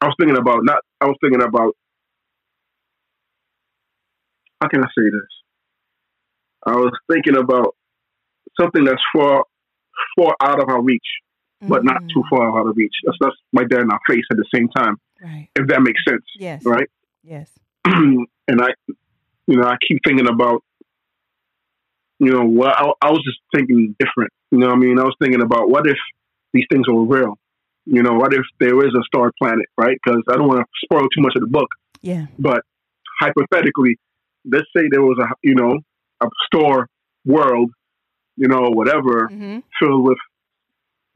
I was thinking about not, I was thinking about, how can I say this? I was thinking about something that's far, far out of our reach, but not Mm-hmm. too far out of reach. That's that's right there in our face at the same time, Right. if that makes sense, Yes. right? Yes. and I, you know, I keep thinking about, you know, well, I, I was just thinking different. You know, what I mean, I was thinking about what if these things were real. You know, what if there is a star planet, right? Because I don't want to spoil too much of the book, Yeah. but hypothetically, let's say there was a, you know, a star world, you know, whatever, hmm filled with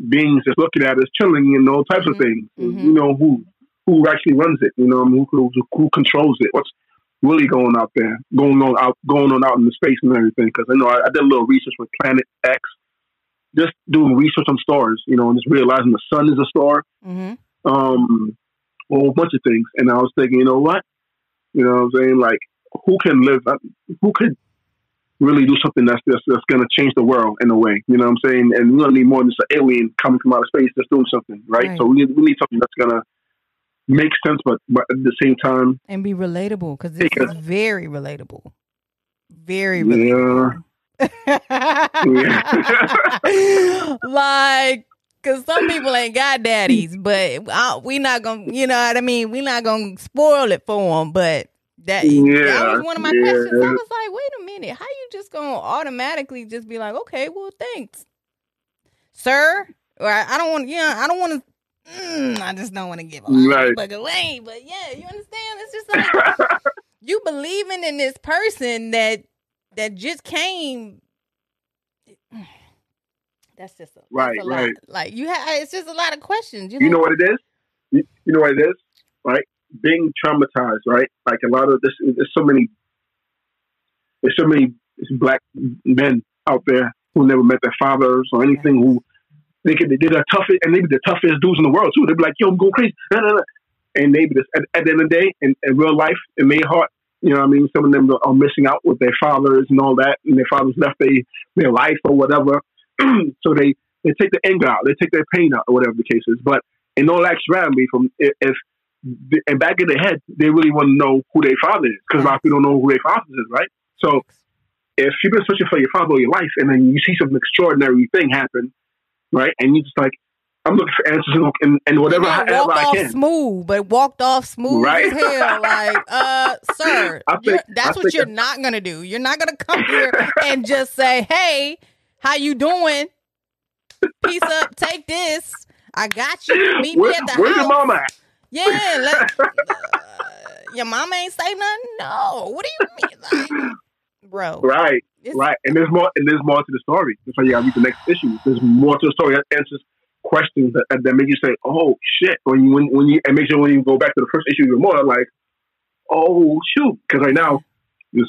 beings just looking at us, chilling, and all types Mhm. of things. Mhm. You know who who actually runs it? You know who, who who controls it? What's really going out there, going on out, going on out in the space and everything? Because I know I, I did a little research with Planet X, just doing research on stars, you know, and just realizing the sun is a star, hmm um, a whole bunch of things. And I was thinking, you know what? You know what I'm saying? Like, who can live, uh, who could really do something that's, that's, that's going to change the world in a way? You know what I'm saying? And we don't need more than just an alien coming from outer space that's doing something, right? Right. So we need, we need something that's going to make sense, but, but at the same time, And be relatable because this is very relatable. Very Yeah. relatable. like, cause some people ain't got daddies, but uh, we not gonna, you know what I mean? We not gonna spoil it for them. But that, that Yeah, was one of my yeah. questions. I was like, wait a minute, how you just gonna automatically just be like, okay, well, thanks, sir? Or I, I don't want, yeah, I don't want to. Mm, I just don't want to give a Right. fuck away, but yeah, you understand? It's just like you believing in this person that that just came. That's just a, Right, a right. Lot. Like you have, it's just a lot of questions. You, you know what it is? You, you know what it is, right? Being traumatized, right? Like a lot of this, there's so many, there's so many black men out there who never met their fathers or anything who they could, they're the toughest, and maybe the toughest dudes in the world too. They'd be like, yo, I'm going crazy. Nah, nah, nah. And maybe this, at, at the end of the day, in, in real life, in their heart, you know what I mean? Some of them are missing out with their fathers and all that, and their fathers left their, their life or whatever. so they, they take the anger out, they take their pain out, or whatever the case is. But in all actuality, from if, if and back in their head, they really want to know who their father is because a lot of people don't know who their father is, right? So if you've been searching for your father all your life, and then you see some extraordinary thing happen, right, and you just like, I'm looking for answers and, and, whatever, then however walked I off can. smooth, but walked off smooth Right. as hell. Like, uh, sir, think- that's I what you're not gonna do. You're not gonna come here and just say, "Hey, how you doing? Peace up. Take this. I got you. Meet Where- me at the where's house." your mama at? Yeah, let, uh, your mama ain't say nothing. No, what do you mean, like, bro? Right, it's- right. And there's more, and there's more to the story. That's why you gotta read the next issue. There's more to the story that answers questions that, that make you say, "Oh shit!" When you when, when you and make sure when you go back to the first issue, you're more like, "Oh shoot!" Because right now, this,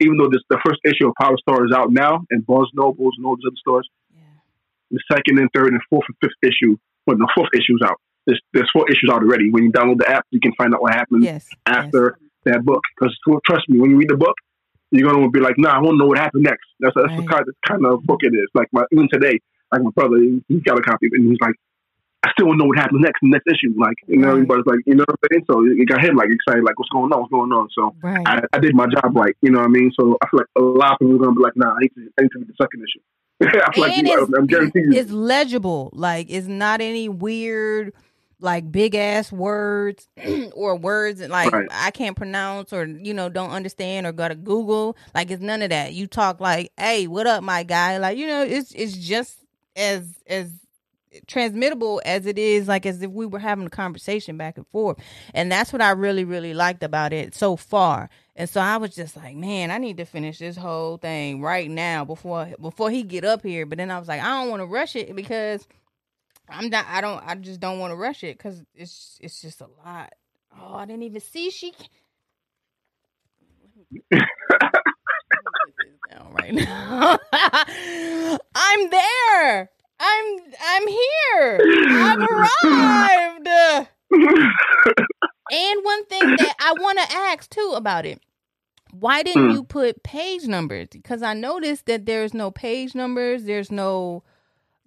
even though this the first issue of Power Star is out now, and Barnes Nobles and all these other stores, Yeah. the second and third and fourth and fifth issue, well, the fourth issue's out. There's there's four issues out already. When you download the app, you can find out what happens Yes. after that book. Because trust me, when you read the book, you're gonna be like, "Nah, I want to know what happened next." That's that's the kind of, kind of book it is. Like my, even today, like my brother, he, he got a copy, and he's like, "I still want to know what happens next, next issue." Like you know, Right. everybody's like, you know what I'm saying? So it got him like excited, like, "What's going on? What's going on?" So Right. I, I did my job right. You know what I mean? So I feel like a lot of people are gonna be like, "Nah, I need to, I need to read the second issue." I feel like you, it's, I'm guaranteeing you. it's legible. Like it's not any weird, like big ass words or words that, like Right. I can't pronounce or you know don't understand or gotta Google. Like it's none of that. You talk like, "Hey, what up, my guy?" Like you know, it's it's just as as transmittable as it is like as if we were having a conversation back and forth and that's what i really really liked about it so far and so i was just like man i need to finish this whole thing right now before before he get up here but then i was like i don't want to rush it because i'm not i don't i just don't want to rush it because it's it's just a lot oh i didn't even see she right now i'm there i'm i'm here i've arrived and one thing that I want to ask too about it. Why didn't Hmm. you put page numbers? Because I noticed that there's no page numbers. There's no,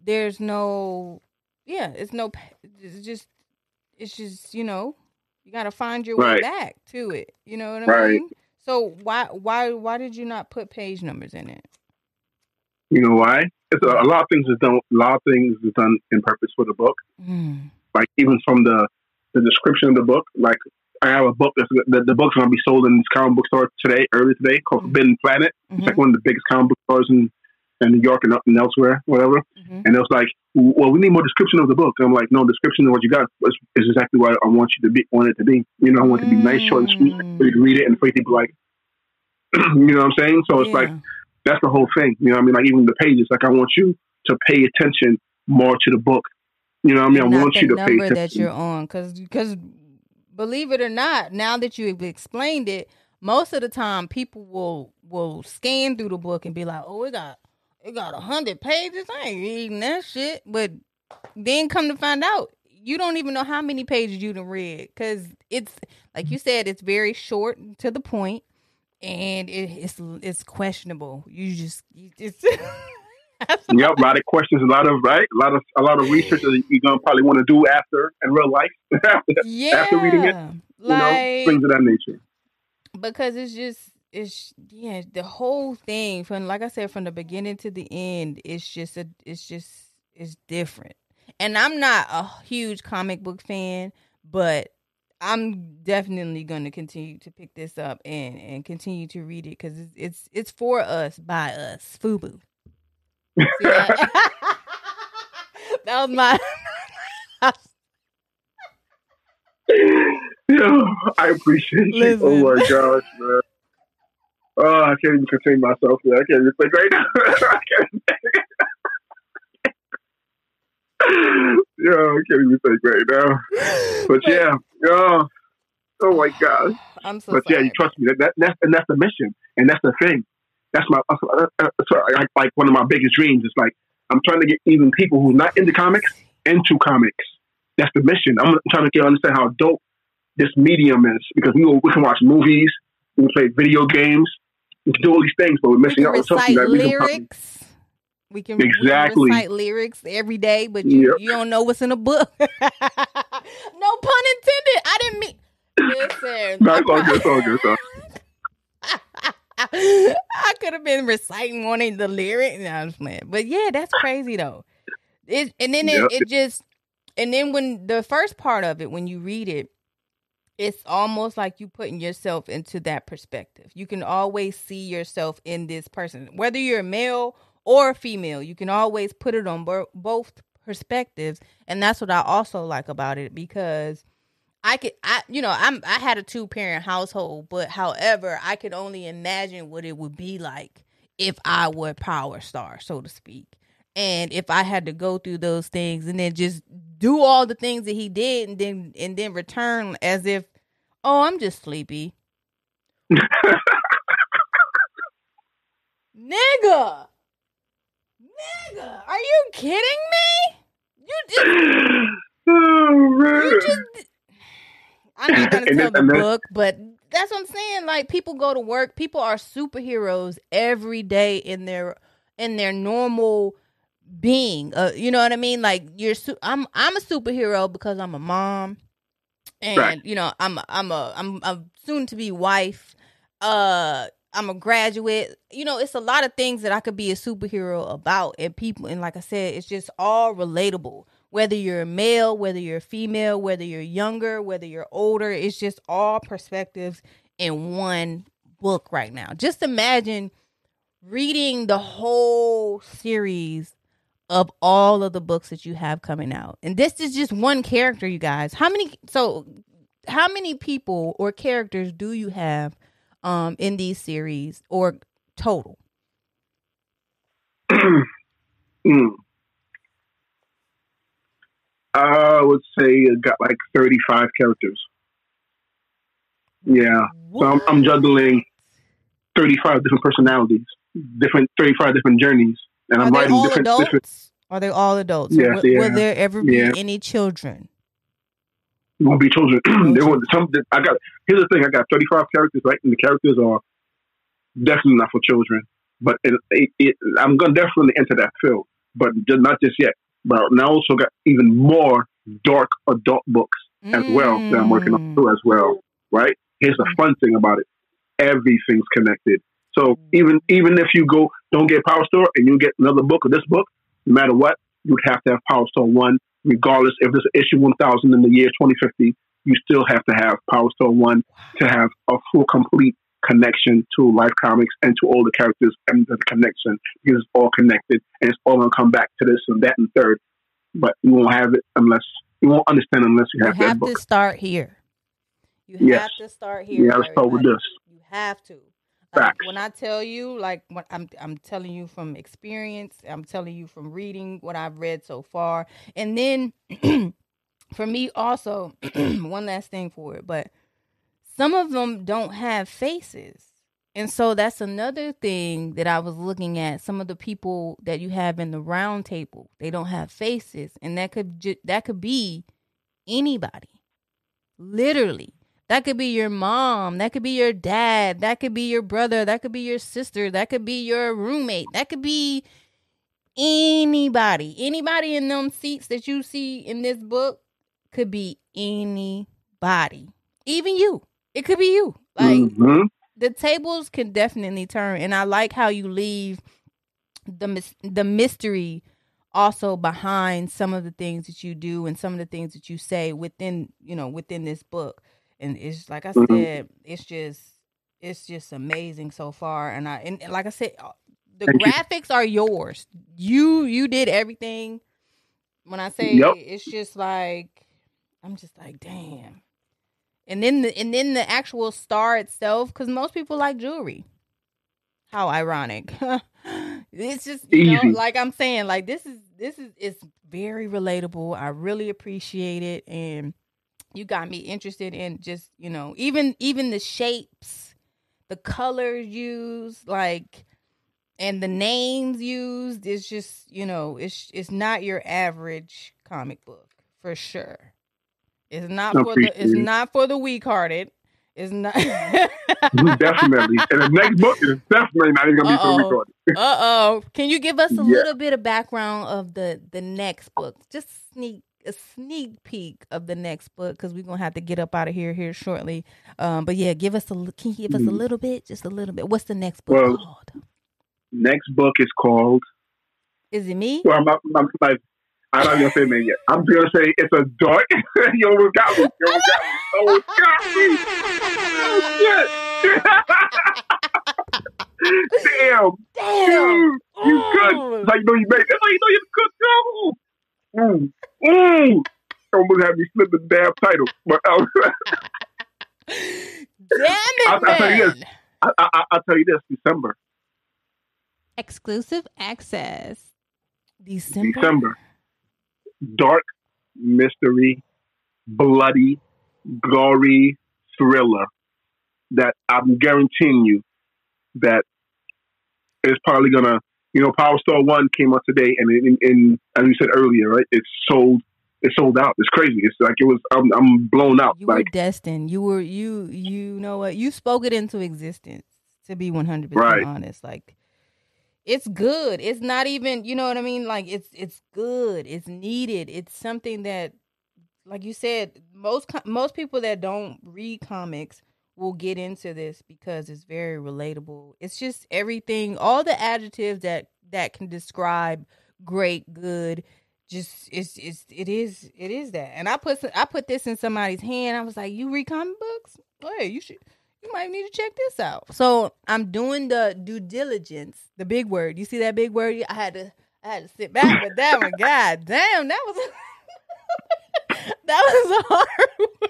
there's no, yeah, it's no, it's just, it's just, you know, you got to find your way back to it. You know what I Right. mean? So why, why, why did you not put page numbers in it? you know why? It's a, a lot of things is done. A lot of things is done in purpose for the book. Mm. like even from the the description of the book. Like I have a book that's the, the book's gonna be sold in this comic book store today, early today, called Mhm. Forbidden Planet. It's Mhm. like one of the biggest comic book stores in, in New York and, and elsewhere, whatever. Mhm. And it was like, well, we need more description of the book. I'm like, no, description of what you got is, is exactly what I want you to be, want it to be. You know, I want it to be nice, short, and sweet, Mm. so you can read it and for you to be like, you know what I'm saying? So it's like that's the whole thing. You know what I mean? Like even the pages, like I want you to pay attention more to the book. You know what I mean? and I want you to pay attention. that you're on because because believe it or not now that you've explained it most of the time people will will scan through the book and be like oh it got it got a hundred pages. I ain't reading that shit. But then come to find out, you don't even know how many pages you done read because it's like you said, it's very short to the point, and it, it's it's questionable. You just you just. yep, a lot of questions, a lot of right, a lot of a lot of research that you're gonna probably want to do after in real life yeah, after reading it. You like, know, things of that nature. because it's just it's yeah the whole thing from like I said from the beginning to the end it's just a it's just it's different and I'm not a huge comic book fan but I'm definitely going to continue to pick this up and and continue to read it because it's, it's it's for us by us FUBU. That? that was my yeah, I appreciate you. Oh my gosh, man. Oh, I can't even contain myself. Man. I can't even think right now. I can't. yeah, I can't even think right now. But yeah, yeah. Oh my gosh. I'm so But yeah, you trust me. That, that that's and that's the mission, and that's the thing. That's my uh, uh, uh, I, like one of my biggest dreams. Is like I'm trying to get even people who's not into comics into comics. That's the mission. I'm trying to get understand how dope this medium is because we we can watch movies, we can play video games, we can do all these things, but we're we missing out on something recite that we can lyrics. We can, we can Exactly. recite lyrics every day, but you, Yep. you don't know what's in a book. no pun intended. I didn't mean. Listen, No, it's all good. It's all good. It's all I could have been reciting one of the lyrics. No, I'm just playing. But yeah, that's crazy though. It and then Yep. it, it just and then when the first part of it, when you read it, it's almost like you putting yourself into that perspective. You can always see yourself in this person, whether you're male or female. You can always put it on bo- both perspectives, and that's what I also like about it because I could, I you know, I'm I had a two parent household, but however, I could only imagine what it would be like if I were a power star, so to speak. And if I had to go through those things and then just do all the things that he did and then and then return as if, oh, I'm just sleepy. Nigga. Nigga, are you kidding me? You just oh man. you just I'm not gonna tell the book, but that's what I'm saying. Like people go to work, people are superheroes every day in their in their normal being. Uh, you know what I mean? Like you're su- I'm I'm a superhero because I'm a mom, and Right. you know I'm I'm a I'm a soon to be wife. Uh, I'm a graduate. You know, it's a lot of things that I could be a superhero about, and people. And like I said, it's just all relatable. Whether you're a male, whether you're a female, whether you're younger, whether you're older, it's just all perspectives in one book right now. Just imagine reading the whole series of all of the books that you have coming out. And this is just one character, you guys. How many so how many people or characters do you have um in these series or total? Mm. I would say it got like 35 characters. Yeah. So I'm, I'm juggling 35 different personalities, different 35 different journeys, and Are I'm they writing all different adults? different. Are they all adults? Yes, will, will there ever be Yeah. any children? Won't be children. there were some. I got. Here's the thing. I got 35 characters, right? And the characters are definitely not for children. But it, it, it, I'm gonna definitely enter that field, but not just yet. But I also got even more dark adult books as well that I'm working on Mm. too as well. Right? Here's the fun thing about it: everything's connected. So mm-hmm. even even if you go don't get Power Star and you get another book or this book, no matter what, you'd have to have Power Star one, regardless if there's issue 1000 in the year 2050. You still have to have Power Star one to have a full complete connection to Life Comics and to all the characters and the connection because it's all connected and it's all gonna come back to this and that and third. But you won't have it unless you won't understand unless you You have that have book. to start here. You Yes. have to start here. You have to start with this. You have to. Like, when I tell you, like when I'm I'm telling you from experience, I'm telling you from reading what I've read so far. And then for me also, one last thing for it, but some of them don't have faces. And so that's another thing that I was looking at. Some of the people that you have in the round table, they don't have faces, and that could ju- that could be anybody. Literally. That could be your mom, that could be your dad, that could be your brother, that could be your sister, that could be your roommate, that could be anybody. Anybody in them seats that you see in this book could be anybody. Even you. It could be you. Like Mhm. the tables can definitely turn and i like how you leave the the mystery also behind some of the things that you do and some of the things that you say within you know within this book and it's like i Mhm. said it's just it's just amazing so far and i and like i said uh, the Thank you. graphics are yours. You you did everything. When i say Yep. it's just like i'm just like damn. And then the and then the actual star itself because most people like jewelry. How ironic. It's just you know like i'm saying like this is this is it's very relatable. I really appreciate it and you got me interested in just you know even even the shapes the colors used like and the names used is just you know it's it's not your average comic book for sure it's not for the it's not for the weak hearted it's not definitely. And the next book is definitely not even gonna be so Uh-oh. recorded. Uh oh. Can you give us a Yeah. little bit of background of the the next book? Just sneak a sneak peek of the next book because we're gonna have to get up out of here here shortly. Um, but yeah, give us a can you give us a Mhm. little bit, just a little bit. What's the next book Well- called? Next book is called. Is it me? Well, I'm, I'm, I'm like, I'm not gonna say name yet. I'm gonna say it's a dark. you almost got me. You almost got me. Almost got me. Oh shit! Damn, Damn. dude, you good? Ooh. That's how you know you made. That's how you know you're good, girl. Mm, mm. Almost had me slip the damn title, but um, Damn it, I'll tell you man. I, I, I'll tell you this: December, Exclusive access. December. December, dark mystery, bloody, gory thriller that I'm guaranteeing you that is probably gonna. You know, Power Star One came out today, and in, in as you said earlier, right? It's sold. It's sold out. It's crazy. It's like it was. I'm, I'm blown out. You were like destined. You were you you know what? You spoke it into existence. To be one hundred Right. percent honest, like it's good. It's not even you know what I mean. Like it's it's good. It's needed. It's something that, like you said, most most people that don't read comics will get into this because it's very relatable. It's just everything, all the adjectives that that can describe great, good, just it's it's it is it is that. And I put I put this in somebody's hand. I was like, "You read comic books? Hey, you should you might need to check this out." So I'm doing the due diligence, the big word. You see that big word? I had to I had to sit back with that one. God damn, that was that was a hard. one.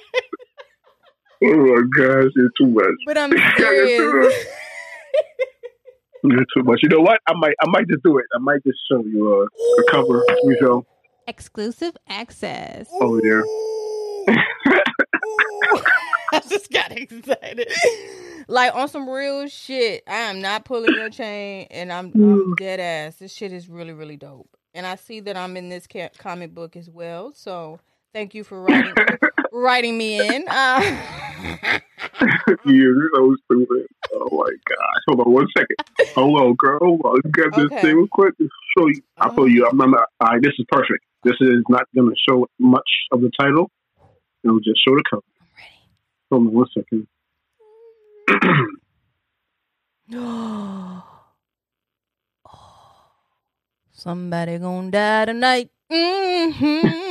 Oh my gosh, it's too much. But I'm serious. It's too much. You know what? I might. I might just do it. I might just show you a, the cover. You know. Exclusive access. Oh, yeah. I just got excited. Like on some real shit. I am not pulling your chain, and I'm, I'm mm. dead ass. This shit is really, really dope. And I see that I'm in this ca- comic book as well. So thank you for writing writing me in. Uh, you so stupid. Oh my gosh. Hold on one second. Hold on, girl. Hold on. Let's get this Okay. thing real quick. Show you. I'll show you. I'm, I'm not, right, this is perfect. This is not going to show much of the title. It'll just show the cover. I'm ready. Hold on one second. Somebody gonna die tonight. Mhm.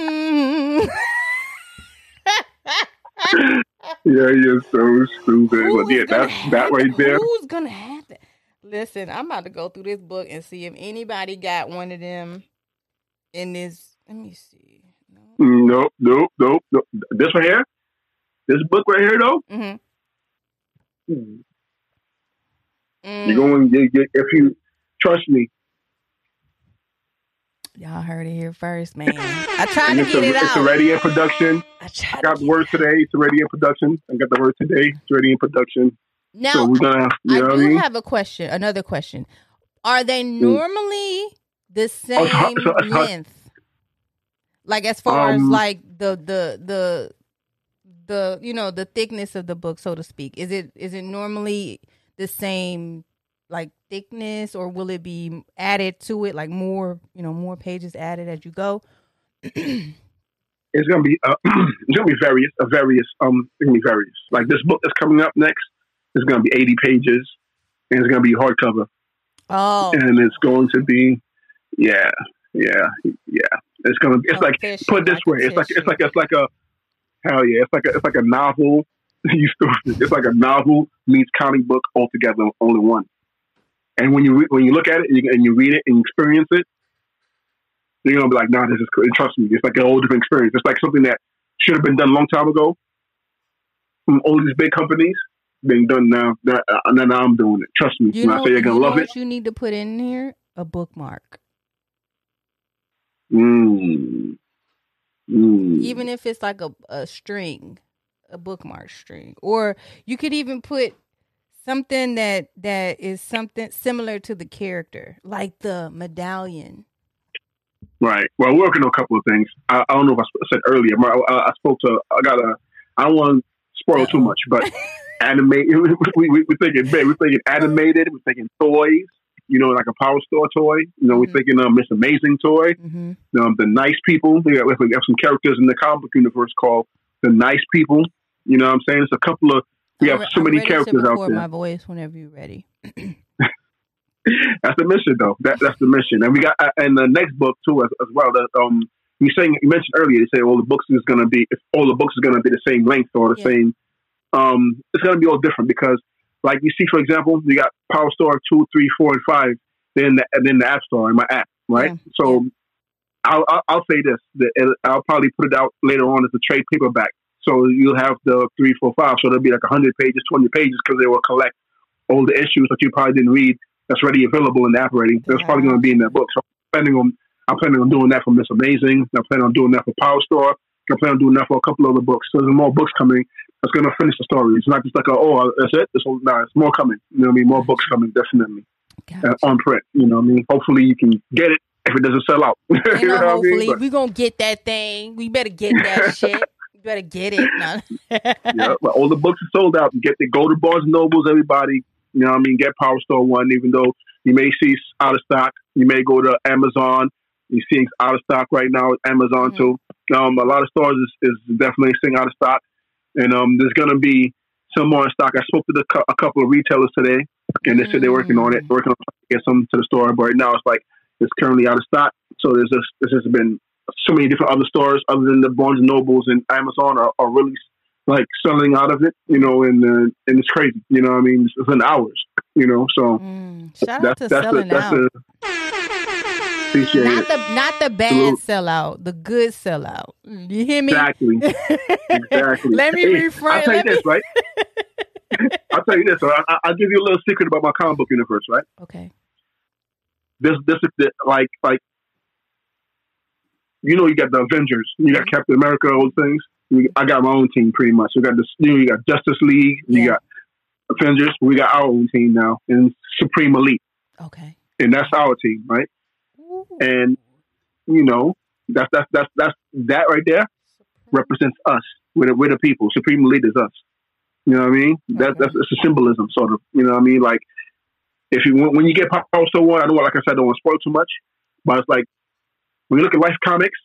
Yeah, you're so stupid. But yeah, that that right there. Who's gonna have that? Listen, I'm about to go through this book and see if anybody got one of them in this. Let me see. Nope, nope, nope, nope. This right here, this book right here, though, Mm-hmm. Mm. you're going. You, you, if you trust me, Y'all heard it here first, man. I tried to it's, get a, it it's out. already in production. I I got the word today. It's already in production. I got the word today. It's already in production. Now, so we're gonna, you I know do what I mean? have a question. Another question: Are they normally the same Oh, it's it's it's length? Like as far as Um, like the the the the you know the thickness of the book, so to speak. Is it is it normally the same like thickness, or will it be added to it, like more you know more pages added as you go? it's gonna be uh, it's gonna be various, uh, various. Um, it's gonna be various. Like this book that's coming up next is gonna be eighty pages, and it's gonna be hardcover, oh, and it's going to be, yeah, yeah, yeah. It's gonna. It's like official, put it this way. It's like it's like it's like a hell yeah. It's like a, it's like a novel. you. It's like a novel meets comic book all together, only one. And when you re- when you look at it and you, and you read it and experience it, you're gonna be like, "Nah, this is cool." Trust me, it's like a whole different experience. It's like something that should have been done a long time ago from all these big companies being done now. That, uh, and now I'm doing it. Trust me. You when know, I say you're gonna know love it, what you need to put in here a bookmark. mm. Mm. even if it's like a, a string a bookmark string or you could even put something that that is something similar to the character like the medallion Right. Well, we're working on a couple of things. I, I don't know if I sp- said earlier. I, I, I spoke to. I got a. I don't want to spoil too much, but animate. we, we, we're thinking big. We're thinking animated. We're thinking toys. You know, like a power star toy. You know, we're thinking um, Miss Amazing toy. hmm Um, the nice people. We got, we have some characters in the comic universe called the nice people. You know what I'm saying? It's a couple of. We have so many characters out there. my voice whenever you're ready That's the mission, though. That, that's the mission, and we got uh, and the next book too as, as well. That um, you saying you mentioned earlier, you say all the books is going to be if all the books is going to be the same length or the Yeah. same. Um, it's going to be all different because, like you see, for example, you got Power Star two, three, four, and five. Then the, and then the App Store in my app, right? Yeah. So, I'll, I'll I'll say this: I'll probably put it out later on as a trade paperback. So you'll have the three, four, five. So there'll be like hundred pages, twenty pages, because they will collect all the issues that you probably didn't read that's already available in the app already. That's probably going to be in that book. So I'm planning on I'm planning on doing that for Miss Amazing. I'm planning on doing that for Power Star. I'm planning on doing that for a couple other books. So there's more books coming. That's going to finish the story. It's not just like a, oh that's it. It's all, nah, it's more coming. You know what I mean? More books coming definitely Gotcha. uh, on print. You know what I mean? Hopefully you can get it if it doesn't sell out. you you know, know what I hopefully mean? But- we gonna get that thing we better get that shit you better get it No. yeah, all the books are sold out. You get the go to Barnes and Nobles, everybody. You know what I mean? Get Power Star one, even though you may see it's out of stock. You may go to Amazon. You see it's out of stock right now at Amazon Mhm. too. Um, a lot of stores is, is definitely seeing out of stock. And um, there's going to be some more in stock. I spoke to the, a couple of retailers today, and they said they're working on it, Mm. working on to get some to the store. But right now, it's like it's currently out of stock. So there's just this has been so many different other stores other than the Barnes and Nobles and Amazon are, are really like selling out of it, you know, and uh, and it's crazy, you know. what I mean, it's within hours, you know. So Mm, shout out that's to that's the selling that's out appreciate not the not the bad Salute. sellout, the good sellout. You hear me? exactly, exactly. Let me Hey, reframe. I'll tell you let me- this, right? I'll tell you this. I, I- I'll give you a little secret about my comic book universe, right? Okay. This this is the, like like you know you got the Avengers, you got Mm-hmm. Captain America, all things. You- I got my own team pretty much. We got this, you, know, you got Justice League, you Yeah. got Avengers. We got our own team now, and Supreme Elite, Okay. and that's our team, right? Ooh. And you know that's that's that's that's that right there represents us. We're the, we're the people. Supreme Elite is us. You know what I mean? That, Okay. that's it's a symbolism, sort of. You know what I mean? Like if you when you get Power Star One, I don't like I said, I don't want to spoil too much, but it's like when you look at Life Comics,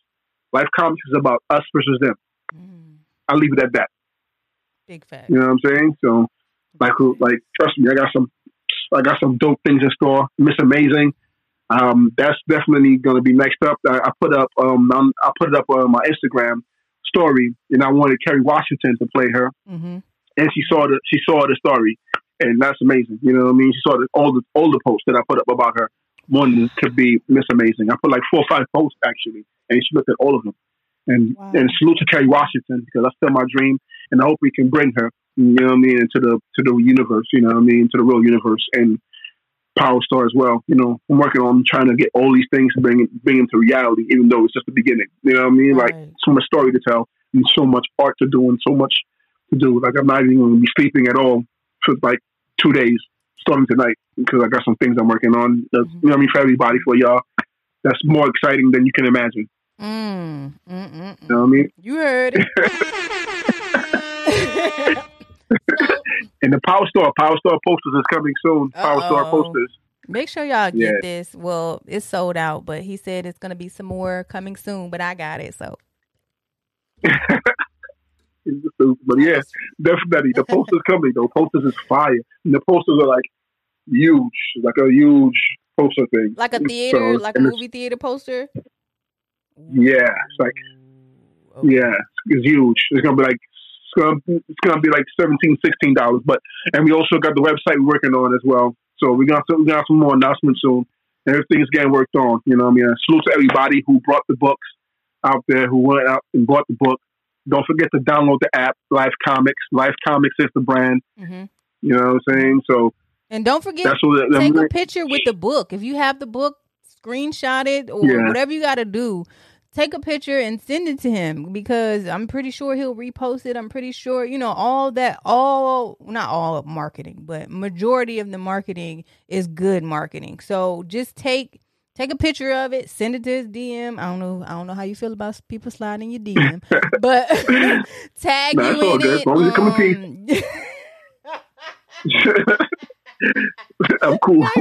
Life Comics is about us versus them. Mm, I'll leave it at that. big fact. You know what I'm saying? So like like trust me, I got some I got some dope things in store. Miss Amazing. Um, that's definitely going to be next up. I, I put up um I'm, I put it up on my Instagram story, and I wanted Kerry Washington to play her, Mm-hmm. and she saw the she saw the story, and that's amazing. You know what I mean? She saw the, all the all the posts that I put up about her. One to be Miss Amazing. I put like four or five posts actually, and she looked at all of them. And Wow. and salute to Kerry Washington because that's still my dream, and I hope we can bring her, you know what I mean, into the to the universe, you know what I mean, to the real universe and Power Star as well. You know, I'm working on trying to get all these things to bring bring them to reality, even though it's just the beginning. You know what I mean? Like so much story to tell and so much art to do and so much to do. Like I'm not even going to be sleeping at all for like two days starting tonight because I got some things I'm working on. That's, Mhm. You know what I mean for everybody for y'all. That's more exciting than you can imagine. Mm, mm, mm, mm. You know what I mean? You heard it. And the Power Star, Power Star posters is coming soon. Power Star Uh-oh. posters. Make sure y'all get Yeah. this. Well, it's sold out, but he said it's gonna be some more coming soon. But I got it, so But yeah, definitely the posters coming though. Posters is fire. And the posters are like huge, like a huge poster thing. like a So, theater, like a movie theater poster. Yeah, it's like okay. Yeah, it's huge. It's gonna be like it's gonna, it's gonna be like 17 dollars. But and we also got the website we're working on as well. So we got some we got some more announcements soon. Everything is getting worked on. You know, what I mean, salute to everybody who brought the books out there, who went out and bought the book. Don't forget to download the app, Life Comics. Life Comics is the brand. hmm You know what I'm saying? So And don't forget, that's what the, take the, a picture with the book. If you have the book, screenshot it or Yeah. whatever you got to do. Take a picture and send it to him because I'm pretty sure he'll repost it. I'm pretty sure, you know, all that, all, not all of marketing, but majority of the marketing is good marketing. So just take, take a picture of it, send it to his DM. I don't know, I don't know how you feel about people sliding your DM, but tag Nah, you in it. As long as it come in peace. um, I'm cool. Not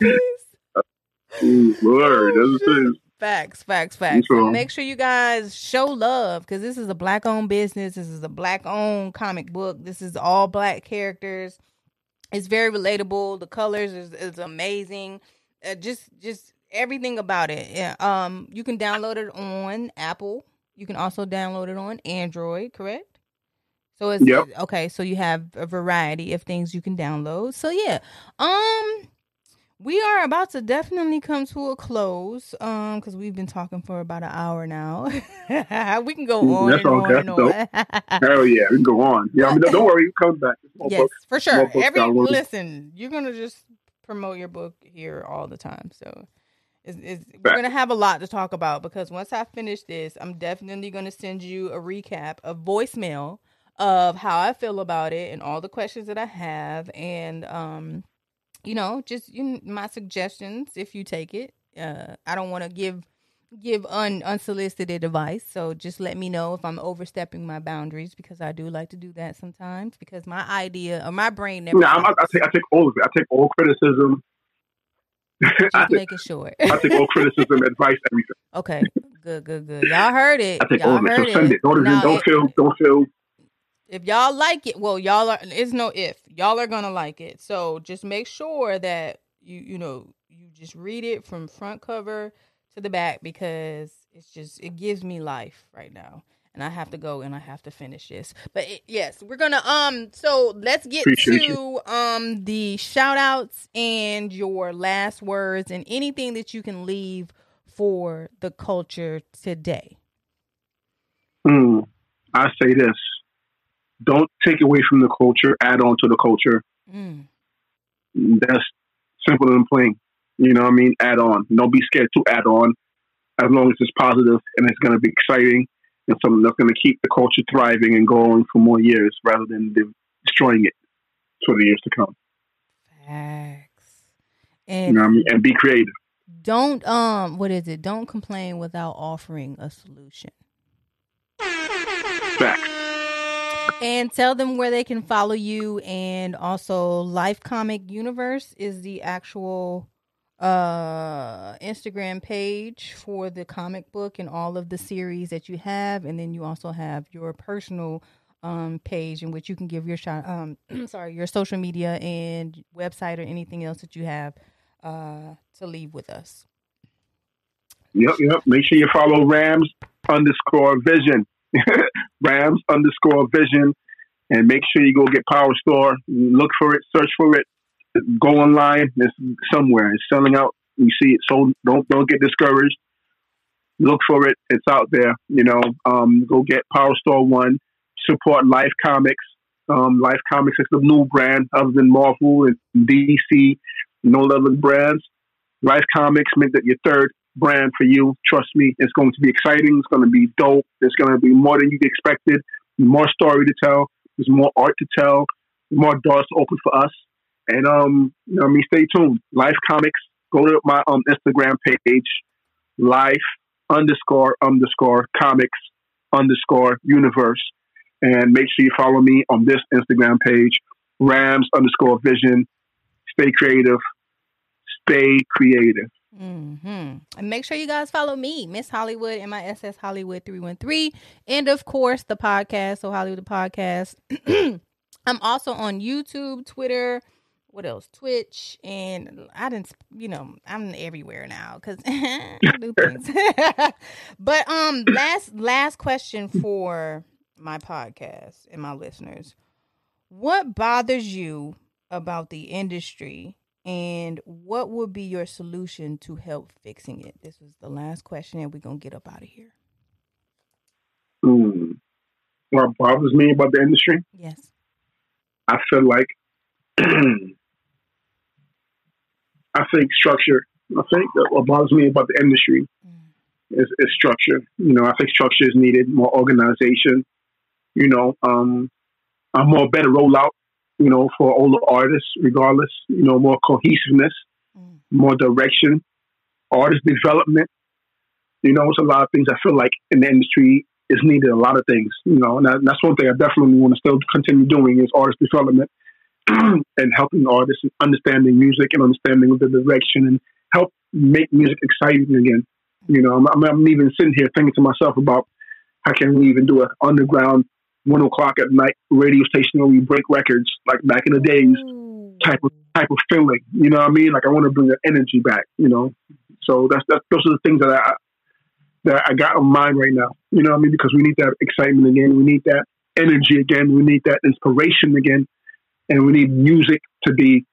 peace. Lord, Oh, that's. Facts, facts, facts. So make sure you guys show love because this is a black owned business. This is a black owned comic book. This is all black characters. It's very relatable. The colors is, is amazing. Uh, just just everything about it. Yeah. Um, you can download it on Apple. You can also download it on Android. Correct. So it's Yep. okay. So you have a variety of things you can download. So yeah. Um, we are about to definitely come to a close. Um, because we've been talking for about an hour now. we can go on That's and all on and on. Hell yeah, we can go on. Yeah, I mean, don't worry, it comes back. Yes, books. for sure. Every listen, you're gonna just promote your book here all the time. So it's, it's, we're gonna have a lot to talk about because once I finish this, I'm definitely gonna send you a recap, a voicemail of how I feel about it and all the questions that I have, and um, you know, just you know, my suggestions if you take it. Uh, I don't want to give give un, unsolicited advice, so just let me know if I'm overstepping my boundaries because I do like to do that sometimes because my idea or my brain never. No, I, I take I take all of it. I take all criticism. Just making sure. I take all criticism, advice, everything. okay, good, good, good. Y'all heard it. I take y'all all of it. So send it. Don't, Now, don't it- feel don't feel. if y'all like it, well, y'all are. It's no if. Y'all are gonna like it. So just make sure that you you know you just read it from front cover to the back because it's just it gives me life right now. And I have to go and I have to finish this. But it, yes, we're gonna um. So let's get Appreciate to um the shout outs and your last words and anything that you can leave for the culture today. Hmm. I say this: don't take away from the culture. Add on to the culture. Mm. That's simple and plain. You know what I mean? Add on. Don't be scared to add on, as long as it's positive and it's going to be exciting and something that's going to keep the culture thriving and going for more years rather than de- destroying it for the years to come. Facts. You And know I mean? And be creative. don't um what is it? Don't complain without offering a solution. Facts. And tell them where they can follow you and also Life Comic Universe is the actual uh Instagram page for the comic book and all of the series that you have and then you also have your personal um page in which you can give your shot um sorry your social media and website or anything else that you have uh to leave with us. Yep, yep. Make sure you follow Rams underscore Vision. Rams underscore Vision. And make sure you go get Power Star. Look for it, search for it. Go online. It's somewhere. It's selling out. You see it. So don't don't get discouraged. Look for it. It's out there. You know, um, go get Power Star One. Support Life Comics. Um, Life Comics is the new brand other than Marvel and DC. No other brands. Life Comics make that your third brand for you. Trust me, it's going to be exciting. It's going to be dope. There's going to be more than you expected. More story to tell. There's more art to tell. More doors to open for us. And um, you know, I mean, stay tuned. Life Comics. Go to my um Instagram page, Life underscore underscore Comics underscore Universe, and make sure you follow me on this Instagram page, Rams underscore Vision. Stay creative. Stay creative. Mm-hmm. And make sure you guys follow me, Miss Hollywood, and my SS Hollywood 313. And of course, the podcast, So Hollywood the Podcast. I'm also on YouTube, Twitter, what else? Twitch, and I didn't, you know, I'm everywhere now because do things. but um, last last question for my podcast and my listeners: What bothers you about the industry and what would be your solution to help fixing it? This was the last question, and we're gonna get up out of here. Hmm. What bothers me about the industry? Yes. I feel like I think structure. I think that what bothers me about the industry Mm. is, is structure. You know, I think structure is needed, more organization. You know, um, a more better rollout. You know, for all the artists, regardless. You know, more cohesiveness, Mm. more direction, artist development. You know, it's a lot of things I feel like in the industry is needed. A lot of things. You know, and that, that's one thing I definitely want to still continue doing is artist development and helping artists and understanding music and understanding the direction and help make music exciting again. You know, I'm, I'm, I'm even sitting here thinking to myself about how can we even do an underground one o'clock at night radio station where we break records like back in the days type of type of feeling. You know what I mean? Like I want to bring the energy back. You know, so that's that's those are the things that I that I got on mind right now. You know what I mean? Because we need that excitement again. We need that energy again. We need that inspiration again, and we need music to be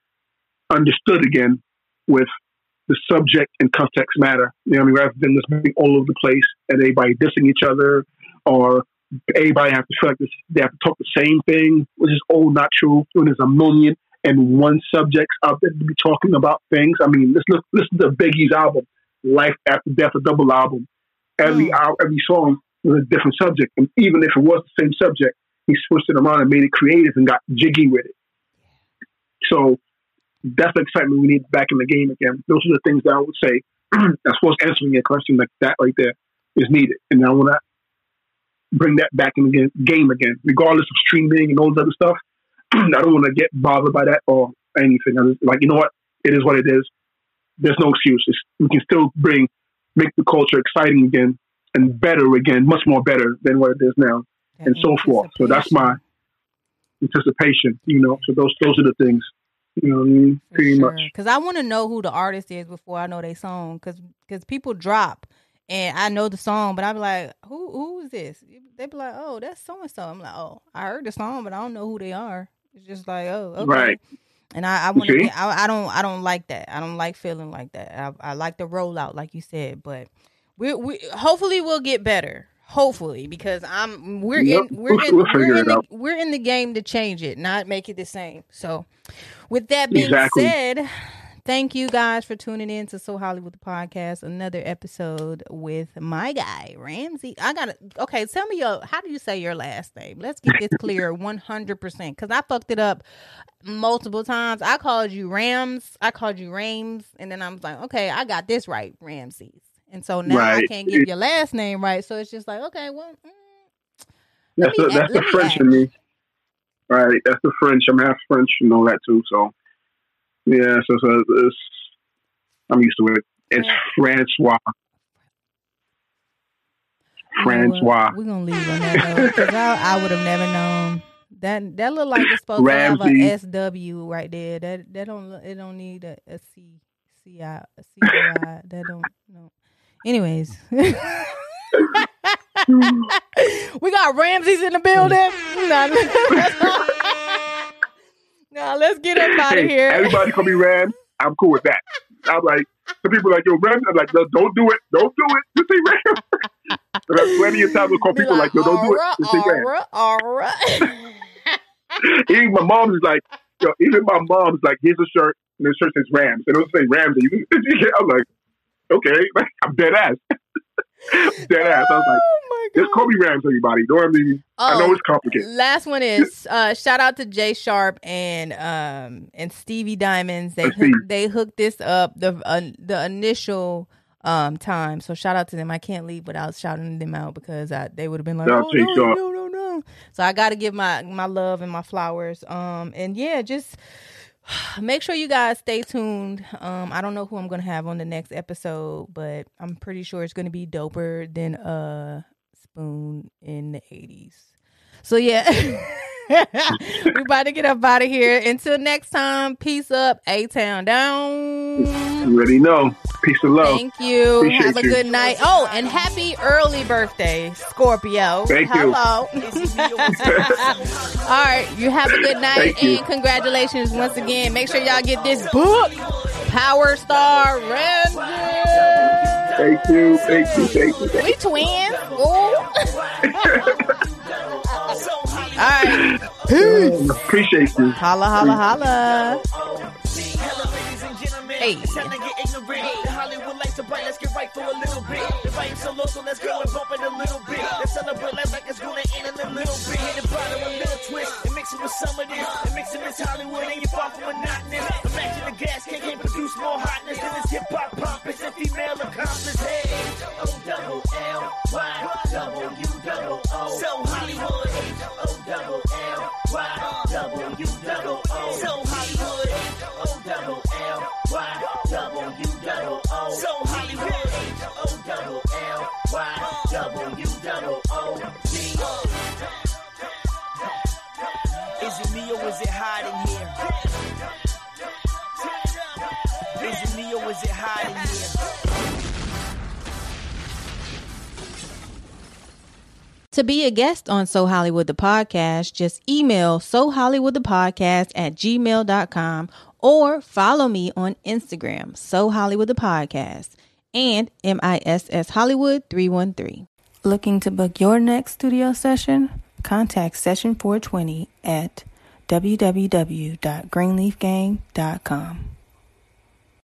understood again with the subject and context matter. You know what I mean? Rather than just being all over the place and everybody dissing each other or everybody have to feel like this, they have to talk the same thing, which is all not true. When there's a million and one subjects out there to be talking about things. I mean, let's look, listen to Biggie's album, Life After Death, a double album. Every Mm. hour, every song was a different subject, and even if it was the same subject, he switched it around and made it creative and got jiggy with it. So that's the excitement we need back in the game again. Those are the things that I would say, as far as answering your question, like that right there is needed, and I want to bring that back in the game again, regardless of streaming and all this other stuff. I don't want to get bothered by that or anything. I just, like, you know what? It is what it is. There's no excuses. We can still bring, make the culture exciting again and better again, much more better than what it is now, That and so forth. So that's my anticipation, you know. So those those are the things, you know what I mean? Pretty much. Because I want to know who the artist is before I know they song. Because because people drop and I know the song, but I'm like, who who is this? They be like, oh, that's so and so. I'm like, oh, I heard the song, but I don't know who they are. It's just like, oh, okay. Right. And I, I want to. I, I don't. I don't like that. I don't like feeling like that. I, I like the rollout, like you said. But we we hopefully we'll get better. Hopefully, because I'm we're Yep. in we're in we'll we're in the, we're in the game to change it, not make it the same. So, with that being Exactly. said, thank you guys for tuning in to So Hollywood the podcast. Another episode with my guy Ramsey. I gotta okay. Tell me your how do you say your last name? Let's get this clear one hundred percent because I fucked it up multiple times. I called you Rams. I called you Rams, and then I was like, okay, I got this right, Ramses. And so now I can't get your last name right. So it's just like, okay, well, mm, That's the, that's the French in me. Right. That's the French. I'm half French and all that too. So yeah. So, so it's, I'm used to it. It's Francois. Know what? Francois. We're gonna leave on that because I, I would have never known. That that look like it's supposed Ramsey. to have a SW right there. That that don't look- it don't need a, a C C I a C I. That don't no. Anyways. we got Ramses in the building. now let's get up out of Hey, here. Everybody call me Ram. I'm cool with that. I'm like, the people are like, yo, Ram. I'm like, no, don't do it. Don't do it. Just say Ram. so that's plenty of times we call Be people like, yo, don't do it. "Alright, Just say Ram. alright, alright." Even my mom's like, yo, even my mom's like, here's a shirt, and the shirt says Rams. And it'll say Rams. I'm like, okay, I'm dead ass. dead ass. I was like, oh my There's Kobe Rams, everybody. Don't me. I know Oh, it's complicated. Last one is uh, shout out to Jay Sharp and um and Stevie Diamonds. They Let's hooked, they hooked this up the uh, the initial um time. So shout out to them. I can't leave without shouting them out because I, they would have been like, Shout oh, Jay no, Sharp. no, no, no. So I got to give my my love and my flowers. Um and yeah, just make sure you guys stay tuned. Um, I don't know who I'm gonna have on the next episode, but I'm pretty sure it's gonna be doper than a Spoon in the '80s. So yeah, we about to get up out of here. Until next time, peace up, A Town down. You already know. Peace and love. Thank you. Appreciate Have a you. good night. Oh, and happy early birthday, Scorpio. Thank you. Hello. All right, you have a good night Thank you. and congratulations once again. Make sure y'all get this book, Power Star Ranger. Thank you. Thank you. Thank you. Thank We twins. Ooh. All right. you. Appreciate you. Holla, holla, holla. Hey. It's time to get ignorant. The Hollywood lights are bright, let's get right for a little bit. The vibe's so low, let's go and bump it a little bit. Let's celebrate life like it's gonna end in a little bit. Hit the bottom, a little twist, and mix it with some of this. And mix it with Hollywood, and you far from monotonous. Imagine the gas can can't produce more hotness than this hip hop pompous and female accomplice. Hey, O double L Y W double O. So Hollywood, O double L Y W double O. So Hollywood, O double L Y double To be a guest on So Hollywood the Podcast, just email So Hollywood the Podcast at gmail.com or follow me on Instagram, So Hollywood the Podcast, and MISS Hollywood 313. Looking to book your next studio session? Contact Session 420 at www.greenleafgang.com.